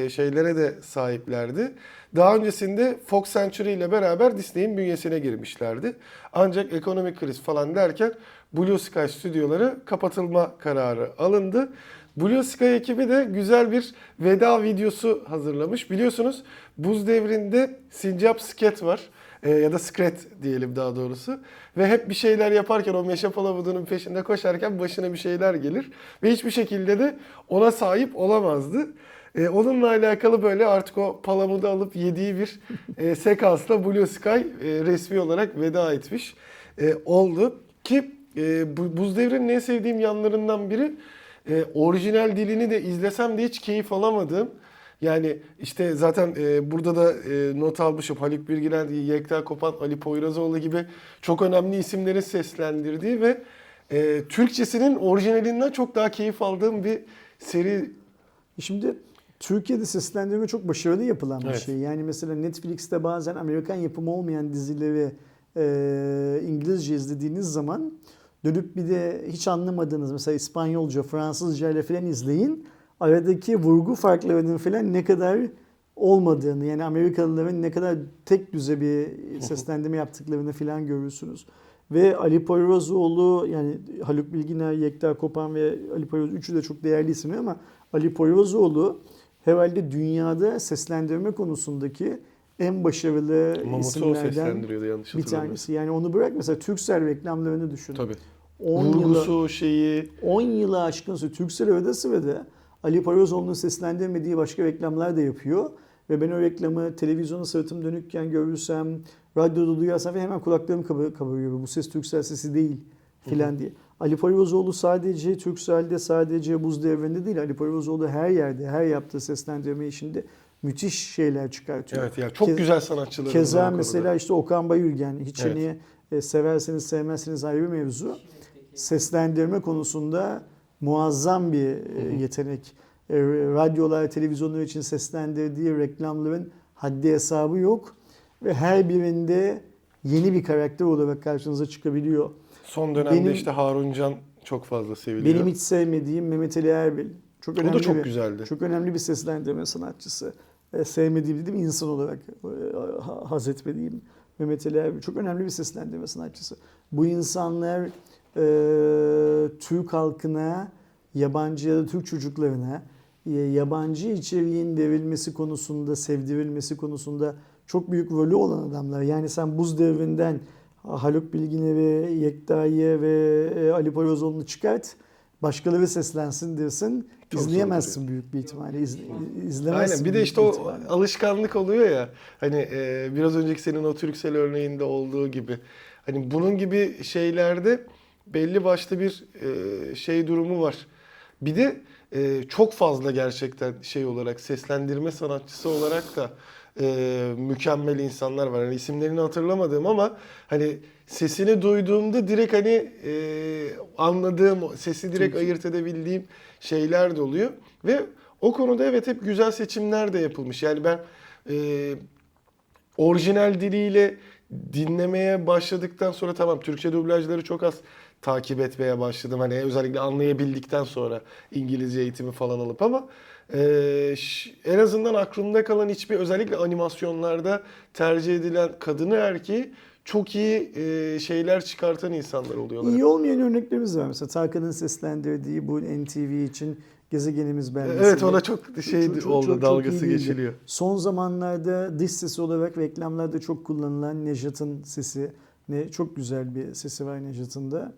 şeylere de sahiplerdi. Daha öncesinde Fox Century ile beraber Disney'in bünyesine girmişlerdi. Ancak ekonomik kriz falan derken Blue Sky stüdyoları kapatılma kararı alındı. Blue Sky ekibi de güzel bir veda videosu hazırlamış. Biliyorsunuz buz devrinde Sincap Sket var. Ee, ya da Skret diyelim daha doğrusu. Ve hep bir şeyler yaparken o meşe palamudunun peşinde koşarken başına bir şeyler gelir. Ve hiçbir şekilde de ona sahip olamazdı. Ee, onunla alakalı böyle artık o palamudu alıp yediği bir e, sekansla Blue Sky e, resmi olarak veda etmiş e, oldu. Ki e, bu, Buz Devri'nin en sevdiğim yanlarından biri e, orijinal dilini de izlesem de hiç keyif alamadığım. Yani işte zaten e, burada da e, not almışım Haluk Bilginer, Yekta Kopan, Ali Poyrazoğlu gibi çok önemli isimlerin seslendirdiği ve e, Türkçesinin orijinalinden çok daha keyif aldığım bir seri. Şimdi Türkiye'de seslendirme çok başarılı yapılan bir Evet. şey. Yani mesela Netflix'te bazen Amerikan yapımı olmayan dizileri e, İngilizce izlediğiniz zaman dönüp bir de hiç anlamadığınız mesela İspanyolca, Fransızca ile falan izleyin. Aradaki vurgu farklarının falan ne kadar olmadığını yani Amerikalıların ne kadar tek düze bir seslendirme yaptıklarını falan görürsünüz. Ve Ali Poyrazoğlu yani Haluk Bilginer, Yekta Kopan ve Ali Poyrazoğlu üçü de çok değerli isimler ama Ali Poyrazoğlu herhalde dünyada seslendirme konusundaki en başarılı Mamut'u o isimlerden bir tanesi. Yani onu bırak mesela Turkcell reklamlarını düşün. Tabii. 10 yılı, Vurgusu şeyi 10 yılı aşkın süre Turkcell öde sırada Ali Poyrazoğlu'nun seslendirmediği başka reklamlar da yapıyor. Ve ben o reklamı televizyona sırtım dönükken görürsem, radyoda duyarsam hemen kulaklarım kabarıyor. Bu ses Turkcell sesi değil filan diye. Ali Poyrazoğlu sadece Turkcell'de, sadece buz devrinde değil. Ali Poyrazoğlu her yerde, her yaptığı seslendirme işinde müthiş şeyler çıkartıyor. evet ya çok Kez- güzel sanatçılarımız var Keza mesela işte Okan Bayülgen hiç Evet. hani e, severseniz sevmezseniz ayrı bir mevzu. Seslendirme konusunda muazzam bir e, yetenek. E, radyolar, televizyonlar için seslendirdiği reklamların haddi hesabı yok. Ve her birinde yeni bir karakter olarak karşınıza çıkabiliyor. Son dönemde Benim- işte Harun Can çok fazla seviliyor. Benim hiç sevmediğim Mehmet Ali Erbil. Çok o önemli da çok bir, güzeldi. Çok önemli bir seslendirme sanatçısı. E, sevmediğim dedim insan olarak e, ha- haz etmediğim Mehmet Ali Erbil. Çok önemli bir seslendirme sanatçısı. Bu insanlar e, Türk halkına, yabancı ya da Türk çocuklarına e, yabancı içeriğin verilmesi konusunda, sevdirilmesi konusunda çok büyük rolü olan adamlar. Yani sen buz devrinden Haluk Bilginer'i, Yekta'yı ve e, Ali Poyrazoğlu'nu çıkart. Başkaları seslensin dersin. Çok izleyemezsin büyük bir ihtimalle. İz, izlemezsin. Aynen bir de işte o ihtimalle. alışkanlık oluyor ya. Hani e, biraz önceki senin o Türksel örneğinde olduğu gibi. Hani bunun gibi şeylerde belli başlı bir e, şey durumu var. Bir de e, çok fazla gerçekten şey olarak seslendirme sanatçısı olarak da e, mükemmel insanlar var. Hani isimlerini hatırlamadığım ama hani sesini duyduğumda direkt hani e, anladığım, sesi direkt iyi. ayırt edebildiğim şeyler de oluyor. Ve o konuda evet hep güzel seçimler de yapılmış. Yani ben e, orijinal diliyle dinlemeye başladıktan sonra tamam Türkçe dublajları çok az takip etmeye başladım. Hani özellikle anlayabildikten sonra İngilizce eğitimi falan alıp ama e, ş- en azından aklımda kalan hiçbir özellikle animasyonlarda tercih edilen kadını erkeği çok iyi e, şeyler çıkartan insanlar oluyorlar. İyi olmayan örneklerimiz var. Mesela Tarkan'ın seslendirdiği bu NTV için Gezegenimiz belgeseli. Evet ona çok şey Çok- çok- oldu çok- çok dalgası değildi. geçiliyor. Son zamanlarda dış sesi olarak reklamlarda çok kullanılan Nejat'ın sesi. Ne çok güzel bir sesi var Nejat'ın da.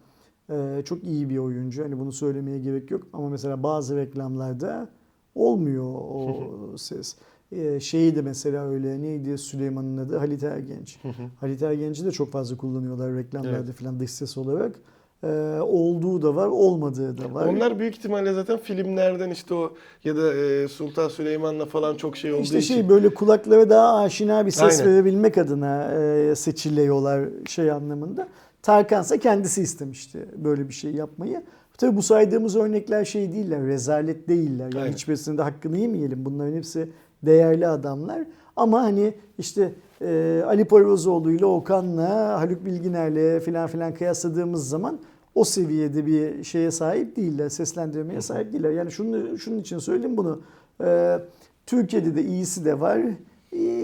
Ee, çok iyi bir oyuncu. Hani bunu söylemeye gerek yok ama mesela bazı reklamlarda olmuyor o ses. Ee, şeyi de mesela öyle neydi Süleyman'ın adı Halit Ergenç. Halit Ergenç'i de çok fazla kullanıyorlar reklamlarda Evet. falan dış ses olarak. Ee, olduğu da var, olmadığı da var. Onlar büyük ihtimalle zaten filmlerden işte o ya da e, Sultan Süleyman'la falan çok şey olduğu İşte için. şey böyle kulaklara daha aşina bir ses Aynen. verebilmek adına e, seçiliyorlar şey anlamında. Tarkansa kendisi istemişti böyle bir şey yapmayı. Tabii bu saydığımız örnekler şey değiller, rezalet değiller. Yani Aynen. hiçbirisinde hakkını yemeyelim. Bunların hepsi değerli adamlar. Ama hani işte e, Ali Poyrazoğlu ile Okan'la Haluk Bilginer'le filan filan kıyasladığımız zaman o seviyede bir şeye sahip değiller, seslendirmeye sahip değiller. Yani şunu şunun için söyleyeyim bunu. Ee, Türkiye'de de iyisi de var,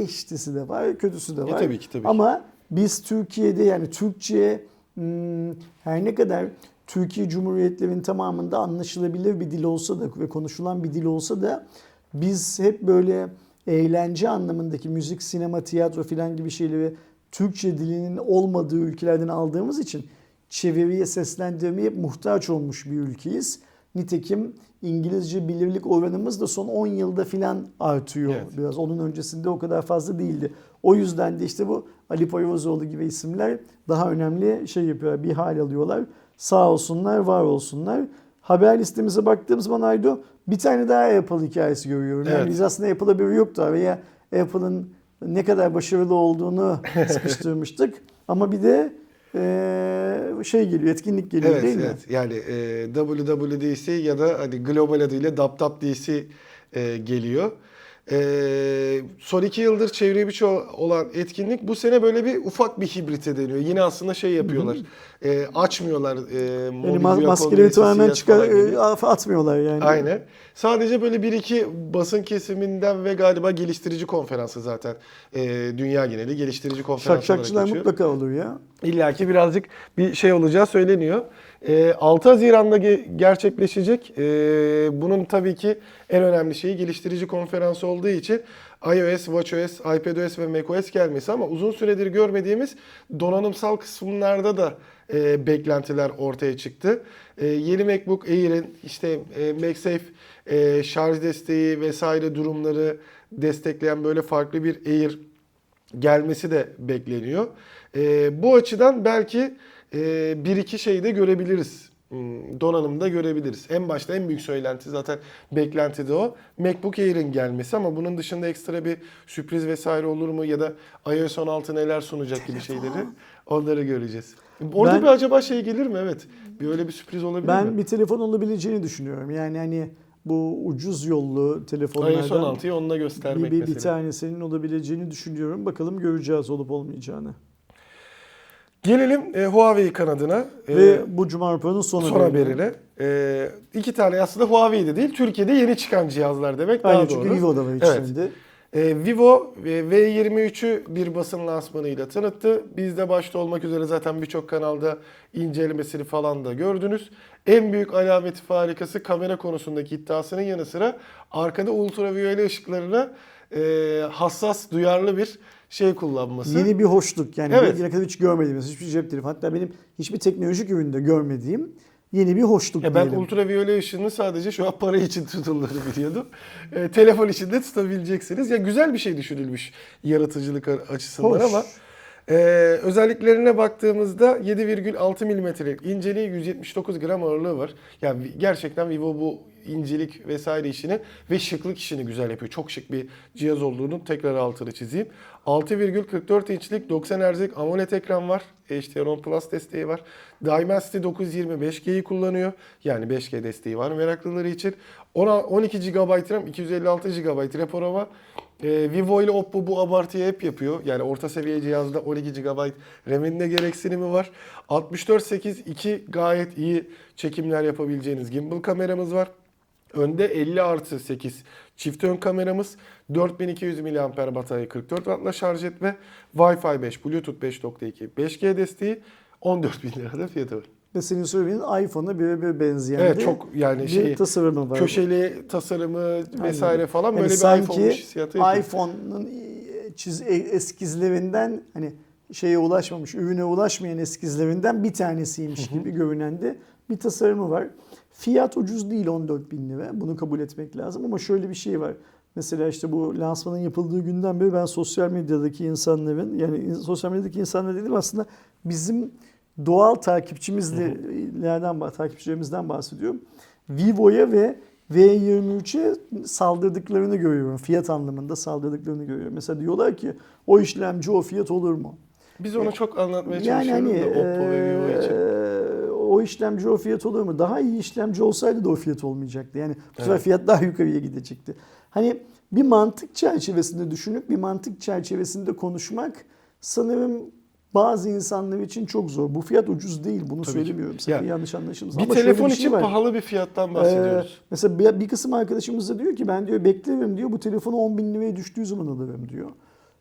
iştisi de var, kötüsü de E, var. tabii ki, tabii ki. Ama biz Türkiye'de yani Türkçe her ne kadar Türkiye Cumhuriyetlerinin tamamında anlaşılabilir bir dil olsa da ve konuşulan bir dil olsa da biz hep böyle eğlence anlamındaki müzik, sinema, tiyatro filan gibi şeyleri Türkçe dilinin olmadığı ülkelerden aldığımız için çeviriye seslendirmeye muhtaç olmuş bir ülkeyiz. Nitekim İngilizce bilirlik oranımız da son 10 yılda filan artıyor Evet. biraz. Onun öncesinde o kadar fazla değildi. O yüzden de işte bu Ali Poyrazoğlu gibi isimler daha önemli şey yapıyor, bir hal alıyorlar. Sağ olsunlar, var olsunlar. Haber listemize baktığımız zaman Aydo bir tane daha Apple hikayesi görüyorum. Yani Evet. biz aslında Apple'a bir yoktu veya Apple'ın ne kadar başarılı olduğunu sıkıştırmıştık. Ama bir de eee, şey geliyor, etkinlik geliyor Evet, değil mi? evet. Yani e, WWDC ya da hani global adıyla DapDapDC e, geliyor. E, son iki yıldır çevre içi olan etkinlik bu sene böyle bir ufak bir hibrite deniyor. Yine aslında şey yapıyorlar. E, açmıyorlar. E, Yani ma- çıkar, falan gibi. e, atmıyorlar yani. Aynen. Sadece böyle bir iki basın kesiminden ve galiba geliştirici konferansı zaten e, dünya geneli geliştirici konferansı Şak şakçılar olarak geçiyor. mutlaka olur ya. İlla ki birazcık bir şey olacağı söyleniyor. E, 6 Haziran'da ge- gerçekleşecek. E, bunun tabii ki en önemli şeyi geliştirici konferansı olduğu için iOS, watchOS, iPadOS ve macOS gelmesi ama uzun süredir görmediğimiz donanımsal kısımlarda da e, beklentiler ortaya çıktı. E, yeni MacBook Air'in işte e, MagSafe e, şarj desteği vesaire durumları destekleyen böyle farklı bir Air gelmesi de bekleniyor. Bu açıdan belki e, bir iki şeyi de görebiliriz. Hmm, Donanımda görebiliriz. En başta en büyük söylenti zaten beklenti de o. MacBook Air'in gelmesi ama bunun dışında ekstra bir sürpriz vesaire olur mu ya da iOS 16 neler sunacak gibi şeyleri onları göreceğiz. Orada Ben- bir acaba şey gelir mi? Evet. Bir öyle bir sürpriz olabilir Ben mi? bir telefon olabileceğini düşünüyorum. Yani hani bu ucuz yollu iOS telefonlardan 16'yı onunla göstermek bir, bir, bir tanesinin olabileceğini düşünüyorum. Bakalım göreceğiz olup olmayacağını. Gelelim e, Huawei kanadına. E, Ve bu Cuma raporunun son, son haberine. E, iki tane aslında Huawei'de değil, Türkiye'de yeni çıkan cihazlar demek daha Aynen doğru. çünkü Vivo da var Evet. içinde. E, Vivo e, V23'ü bir basın lansmanıyla tanıttı. Bizde başta olmak üzere zaten birçok kanalda incelemesini falan da gördünüz. En büyük alameti farikası kamera konusundaki iddiasının yanı sıra arkada ultraviyole ışıklarına e, hassas, duyarlı bir şey kullanması. Yeni bir hoşluk yani Evet. bugüne kadar hiç görmediğimiz hiçbir cep telefonu hatta benim hiçbir teknolojik üründe görmediğim yeni bir hoşluk Ya ben diyelim. ultraviyole ışını sadece şu an para için tutulduğunu biliyordum. E, telefon için de tutabileceksiniz. Ya güzel bir şey düşünülmüş yaratıcılık açısından Hoş. ama e, özelliklerine baktığımızda 7,6 milimetrelik inceliği 179 gram ağırlığı var. Yani gerçekten Vivo bu incelik vesaire işini ve şıklık işini güzel yapıyor. Çok şık bir cihaz olduğunu tekrar altını çizeyim. 6,44 inçlik 90 Hz'lik AMOLED ekran var. HDR10 Plus desteği var. Dimensity 920 5G'yi kullanıyor. Yani 5G desteği var meraklıları için. Ona 12 GB RAM, 256 GB rapor ee, Vivo ile Oppo bu abartıyı hep yapıyor. Yani orta seviye cihazda 12 GB RAM'in de gereksinimi var. 64-8-2 gayet iyi çekimler yapabileceğiniz gimbal kameramız var. Önde 50 artı 8 çift ön kameramız, 4200 mAh batarya 44 Watt'la şarj etme, Wi-Fi 5, Bluetooth 5.2, 5G desteği, 14 bin lirada fiyatı var. Ve senin söylediğin iPhone'a birebir benzeyen Evet çok yani bir şey tasarımı var. köşeli tasarımı vesaire Aynen. falan Yani böyle bir iPhone hissiyatı iPhone'un çiz, e, eskizlerinden hani şeye ulaşmamış, ürüne ulaşmayan eskizlerinden bir tanesiymiş gibi görünen de bir tasarımı var. Fiyat ucuz değil 14 bin lira. Bunu kabul etmek lazım ama şöyle bir şey var. Mesela işte bu lansmanın yapıldığı günden beri ben sosyal medyadaki insanların yani sosyal medyadaki insanlar dedim aslında bizim doğal takipçimizlerden takipçilerimizden bahsediyorum. Vivo'ya ve V23'e saldırdıklarını görüyorum. Fiyat anlamında saldırdıklarını görüyorum. Mesela diyorlar ki o işlemci o fiyat olur mu? Biz onu çok anlatmaya Yani çalışıyoruz hani da Oppo ve Vivo için. O işlemci o fiyat olur mu? Daha iyi işlemci olsaydı da o fiyat olmayacaktı. Yani bu sefer Evet. fiyat daha yukarıya gidecekti. Hani bir mantık çerçevesinde düşünüp bir mantık çerçevesinde konuşmak sanırım bazı insanlar için çok zor. Bu fiyat ucuz değil. Bunu Tabii söylemiyorum. Sakın Ya, yanlış anlaşılmasın. Bir Ama telefon bir şey için var. pahalı bir fiyattan Ee, bahsediyoruz. mesela bir, bir kısım arkadaşımız da diyor ki ben diyor beklerim diyor bu telefonu 10 bin liraya düştüğü zaman alırım diyor.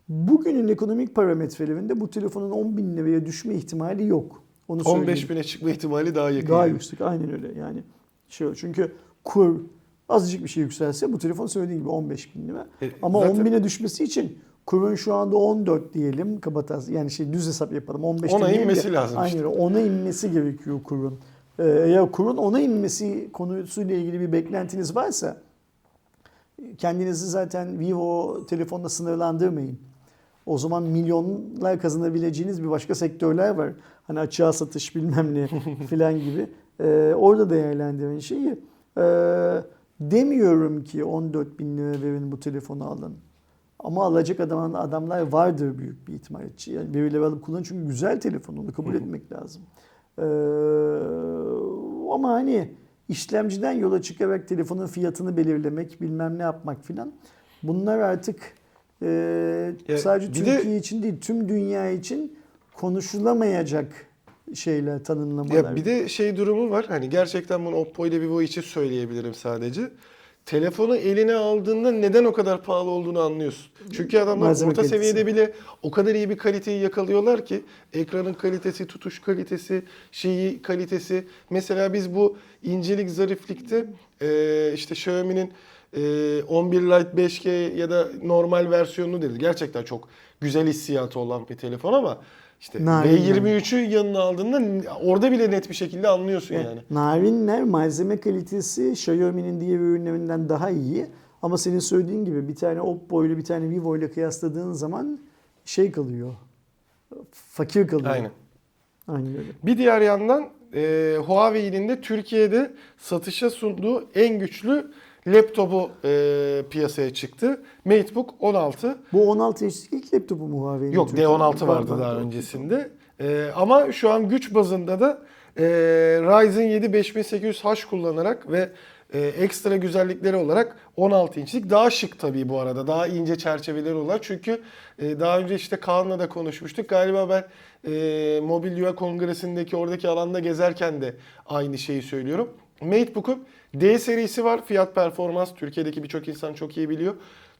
Bugünün ekonomik parametrelerinde bu telefonun 10 bin liraya düşme ihtimali yok. Onu 15 söyleyeyim. bine çıkma ihtimali daha yakın. Daha yani. yüksek aynen öyle yani. Şey, çünkü kur azıcık bir şey yükselse bu telefon söylediğin gibi 15 bin lira. E, Ama zaten 10 bine düşmesi için kurun şu anda 14 diyelim kabataz yani şey düz hesap yapalım 15 Ona demeyelim de- inmesi lazım Aynen işte. ona inmesi gerekiyor kurun. Ee, eğer kurun ona inmesi konusuyla ilgili bir beklentiniz varsa kendinizi zaten Vivo telefonla sınırlandırmayın. O zaman milyonlar kazanabileceğiniz bir başka sektörler var. Hani açığa satış bilmem ne filan gibi. Ee, orada değerlendirin şeyi. Ee, demiyorum ki 14 bin lira verin bu telefonu alın. Ama alacak adam, adamlar vardır büyük bir ihtimal. Yani birileri alıp kullanın çünkü güzel telefon onu kabul etmek lazım. Ee, ama hani işlemciden yola çıkarak telefonun fiyatını belirlemek bilmem ne yapmak filan bunlar artık e, Ya sadece bir de- Türkiye için değil tüm dünya için konuşulamayacak şeyler tanımlamalar. Ya bir de şey durumu var. Hani gerçekten bunu Oppo ile Vivo için söyleyebilirim sadece. Telefonu eline aldığında neden o kadar pahalı olduğunu anlıyorsun. Çünkü adamlar Malzeme orta kalitesi. seviyede bile o kadar iyi bir kaliteyi yakalıyorlar ki ekranın kalitesi, tutuş kalitesi, şeyi kalitesi. Mesela biz bu incelik zariflikte eee, işte Xiaomi'nin eee, 11 Lite 5G ya da normal versiyonunu dedi. Gerçekten çok güzel hissiyatı olan bir telefon ama işte Narin V23'ü yanına aldığında orada bile net bir şekilde anlıyorsun Evet, yani. Narinler malzeme kalitesi Xiaomi'nin diğer ürünlerinden daha iyi. Ama senin söylediğin gibi bir tane Oppo ile bir tane Vivo ile kıyasladığın zaman şey kalıyor. Fakir kalıyor. Aynen. Aynen öyle. Bir diğer yandan e, Huawei'nin de Türkiye'de satışa sunduğu en güçlü laptopu e, piyasaya çıktı. MateBook 16. Bu 16 inçlik ilk laptopu mu Huawei'nin? Yok Türkiye'de? D16 vardı Var, daha öncesinde. E, ama şu an güç bazında da e, Ryzen 7 5800H kullanarak ve e, ekstra güzellikleri olarak 16 inçlik daha şık tabii bu arada. Daha ince çerçeveleri olarak. Çünkü e, daha önce işte Kaan'la da konuşmuştuk. Galiba ben e, Mobilya Kongresi'ndeki oradaki alanda gezerken de aynı şeyi söylüyorum. MateBook'un D serisi var. Fiyat performans Türkiye'deki birçok insan çok iyi biliyor.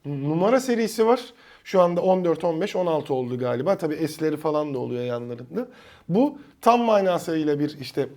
Numara serisi var. Şu anda 14, 15, 16 oldu galiba. Tabii S'leri falan da oluyor yanlarında. Bu tam manasıyla bir işte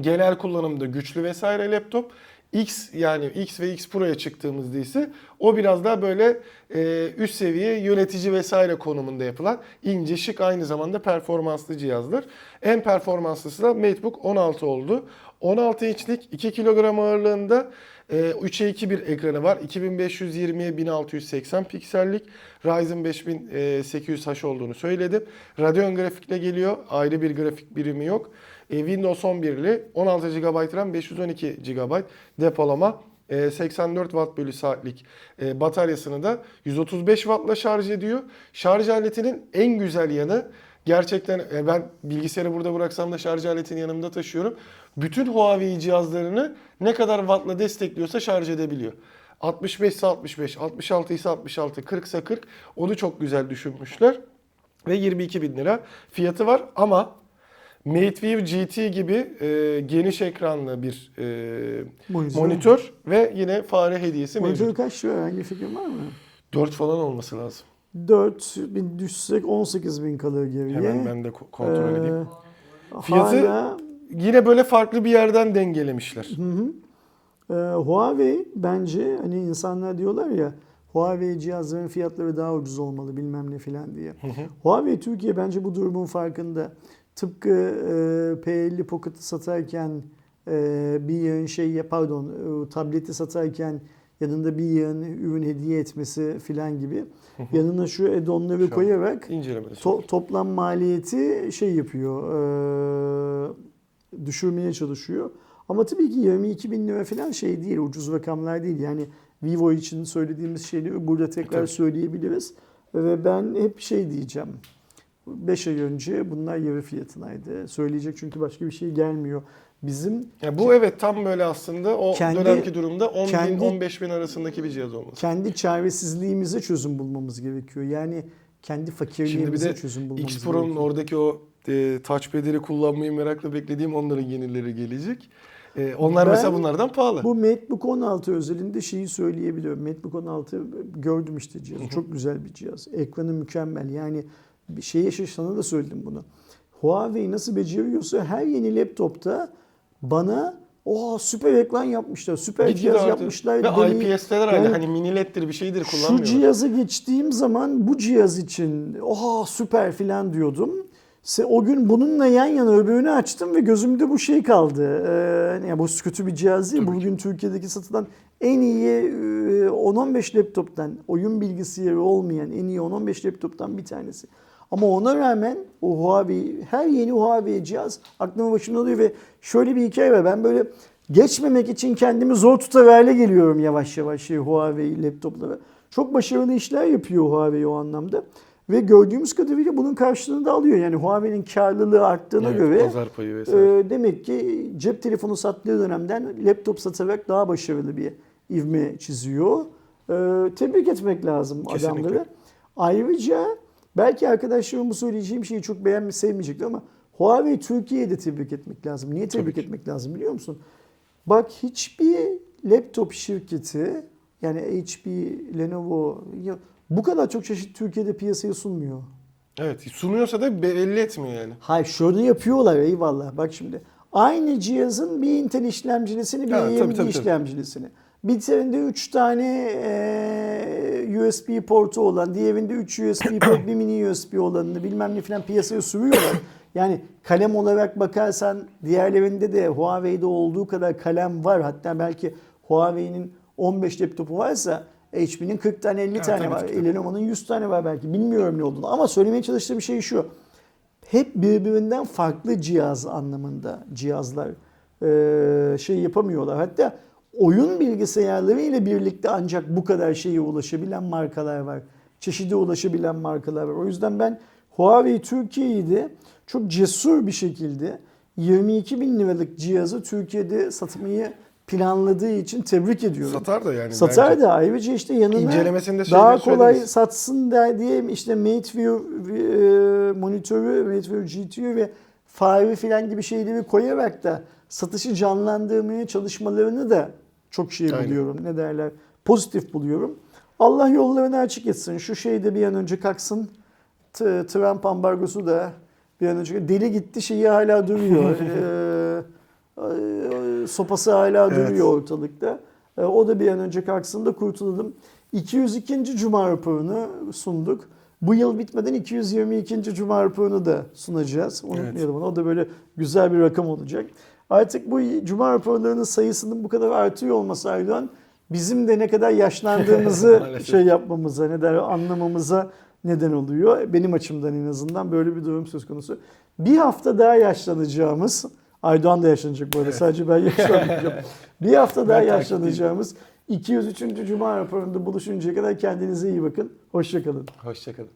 genel kullanımda güçlü vesaire laptop. X yani X ve X Pro'ya çıktığımızda ise o biraz daha böyle e, üst seviye yönetici vesaire konumunda yapılan ince şık aynı zamanda performanslı cihazlar. En performanslısı da MateBook 16 oldu. 16 inçlik 2 kilogram ağırlığında e, 3'e 2 bir ekranı var. 2520'ye 1680 piksellik. Ryzen 5800H olduğunu söyledim. Radeon grafikle geliyor. Ayrı bir grafik birimi yok. E, Windows 11'li 16 GB RAM 512 GB depolama. E, 84 Watt bölü saatlik e, bataryasını da 135 Watt'la şarj ediyor. Şarj aletinin en güzel yanı gerçekten e, ben bilgisayarı burada bıraksam da şarj aletini yanımda taşıyorum. Bütün Huawei cihazlarını ne kadar wattla destekliyorsa şarj edebiliyor. 65 ise 65, 66 ise 66, 40 ise 40. Onu çok güzel düşünmüşler. Ve 22 bin lira fiyatı var ama MateView GT gibi e, geniş ekranlı bir e, Monitör. monitör ve yine fare hediyesi Monitör mevcut. kaç lira? Hangi fikrin var mı? 4 falan olması lazım. 4 bin düşsek 18 bin kalır geriye. Hemen ben de ko- kontrol edeyim. Ee, Fiyatı hala yine böyle farklı bir yerden dengelemişler. Hı hı. Ee, Huawei bence hani insanlar diyorlar ya Huawei cihazların fiyatları daha ucuz olmalı bilmem ne filan diye. Huawei Türkiye bence bu durumun farkında. Tıpkı e, P50 Pocket'ı satarken e, bir yığın şey pardon e, tableti satarken yanında bir yığın ürün hediye etmesi filan gibi. Yanına şu add-on'ları Şu an koyarak. To- toplam maliyeti şey yapıyor, e, düşürmeye çalışıyor. Ama tabii ki 22 bin lira falan şey değil, ucuz rakamlar değil. Yani Vivo için söylediğimiz şeyleri burada tekrar Tabii. söyleyebiliriz. Ve ben hep şey diyeceğim. 5 ay önce bunlar yarı fiyatınaydı. Söyleyecek çünkü başka bir şey gelmiyor. Bizim Ya bu evet tam böyle aslında o Kendi- dönemki durumda 10 kendi- bin 15 bin arasındaki bir cihaz olması. kendi çaresizliğimize çözüm bulmamız gerekiyor. Yani kendi fakirliğimize çözüm bulmamız X Pro'nun gerekiyor. oradaki o e, touchpad'leri kullanmayı merakla beklediğim onların yenileri gelecek. E, onlar Ben mesela bunlardan pahalı. Bu MacBook 16 özelinde şeyi söyleyebiliyorum. MacBook 16 gördüm işte cihazı. Çok güzel bir cihaz. Ekranı mükemmel. Yani bir şeye sana da söyledim bunu. Huawei nasıl beceriyorsa her yeni laptopta bana o süper ekran yapmışlar, süper Gitgide cihaz yapmışlar. Ve demeyi- IPS'ler Yani hani mini led'dir bir şeydir şu kullanmıyorlar. cihaza geçtiğim zaman bu cihaz için oha süper filan diyordum. Se- O gün bununla yan yana öbürünü açtım ve gözümde bu şey kaldı. Ee, yani bu kötü bir cihaz değil. Tabii ki. Bugün Türkiye'deki satılan en iyi e, 10-15 laptoptan, oyun bilgisayarı olmayan en iyi 10-15 laptoptan bir tanesi. Ama ona rağmen o Huawei, her yeni Huawei cihaz aklıma başımda oluyor ve şöyle bir hikaye var. Ben böyle geçmemek için kendimi zor tutar hale geliyorum yavaş yavaş şey, Huawei laptoplara. Çok başarılı işler yapıyor Huawei o anlamda. Ve gördüğümüz kadarıyla bunun karşılığını da alıyor. Yani Huawei'nin karlılığı arttığına Evet, göre pazar payı vesaire. e, demek ki cep telefonu sattığı dönemden laptop satarak daha başarılı bir ivme çiziyor. E, tebrik etmek lazım Kesinlikle. adamları. Ayrıca belki arkadaşlarım bu söyleyeceğim şeyi çok beğenmiş sevmeyecekler ama Huawei Türkiye'yi de tebrik etmek lazım. Niye tebrik Tabii etmek lazım biliyor musun? Bak hiçbir laptop şirketi yani HP, Lenovo bu kadar çok çeşit Türkiye'de piyasaya sunmuyor. Evet sunuyorsa da belli etmiyor yani. Hayır şunu yapıyorlar eyvallah. Bak şimdi aynı cihazın bir Intel işlemcilisini bir Ha, AMD tabii, tabii. işlemcilisini. Bir tanede 3 tane eee, USB portu olan, diğerinde 3 USB port, bir mini USB olanını bilmem ne filan piyasaya sürüyorlar. Yani kalem olarak bakarsan diğerlerinde de Huawei'de olduğu kadar kalem var. Hatta belki Huawei'nin 15 laptopu varsa HP'nin 40 tane 50 Ha, tane var. Lenovo'nun 100 tane var belki. Bilmiyorum ne olduğunu. Ama söylemeye çalıştığım şey şu. Hep birbirinden farklı cihaz anlamında cihazlar eee, şey yapamıyorlar. Hatta oyun bilgisayarları ile birlikte ancak bu kadar şeye ulaşabilen markalar var. Çeşide ulaşabilen markalar var. O yüzden ben Huawei Türkiye'yi de çok cesur bir şekilde 22 bin liralık cihazı Türkiye'de satmayı planladığı için tebrik ediyorum. Satar da yani. Satar bence. da ayrıca işte yanına İncelemesinde daha şeyleri kolay söyleriz. satsın da diye işte MateView e, monitörü, MateView GTÜ ve fare filan gibi şeyleri koyarak da satışı canlandırmaya çalışmalarını da çok şey Aynen. buluyorum. Ne derler? Pozitif buluyorum. Allah yollarını açık etsin. Şu şey de bir an önce kalksın. T- Trump ambargosu da bir an önce deli gitti şeyi hala duruyor. Ee, sopası hala Evet. duruyor ortalıkta. E, O da bir an önce kalksın da kurtulalım. 202. Cuma raporunu sunduk. Bu yıl bitmeden 222. Cuma raporunu da sunacağız. Unutmayalım onu. O da böyle güzel bir rakam olacak. Artık bu Cuma raporlarının sayısının bu kadar artıyor olması Aydoğan bizim de ne kadar yaşlandığımızı şey yapmamıza, ne der anlamamıza neden oluyor. Benim açımdan en azından böyle bir durum söz konusu. Bir hafta daha yaşlanacağımız, Aydoğan da yaşlanacak bu arada sadece ben yaşlanmayacağım. bir hafta daha Ben yaşlanacağımız 203. Cuma raporunda buluşuncaya kadar kendinize iyi bakın. Hoşçakalın. Hoşçakalın.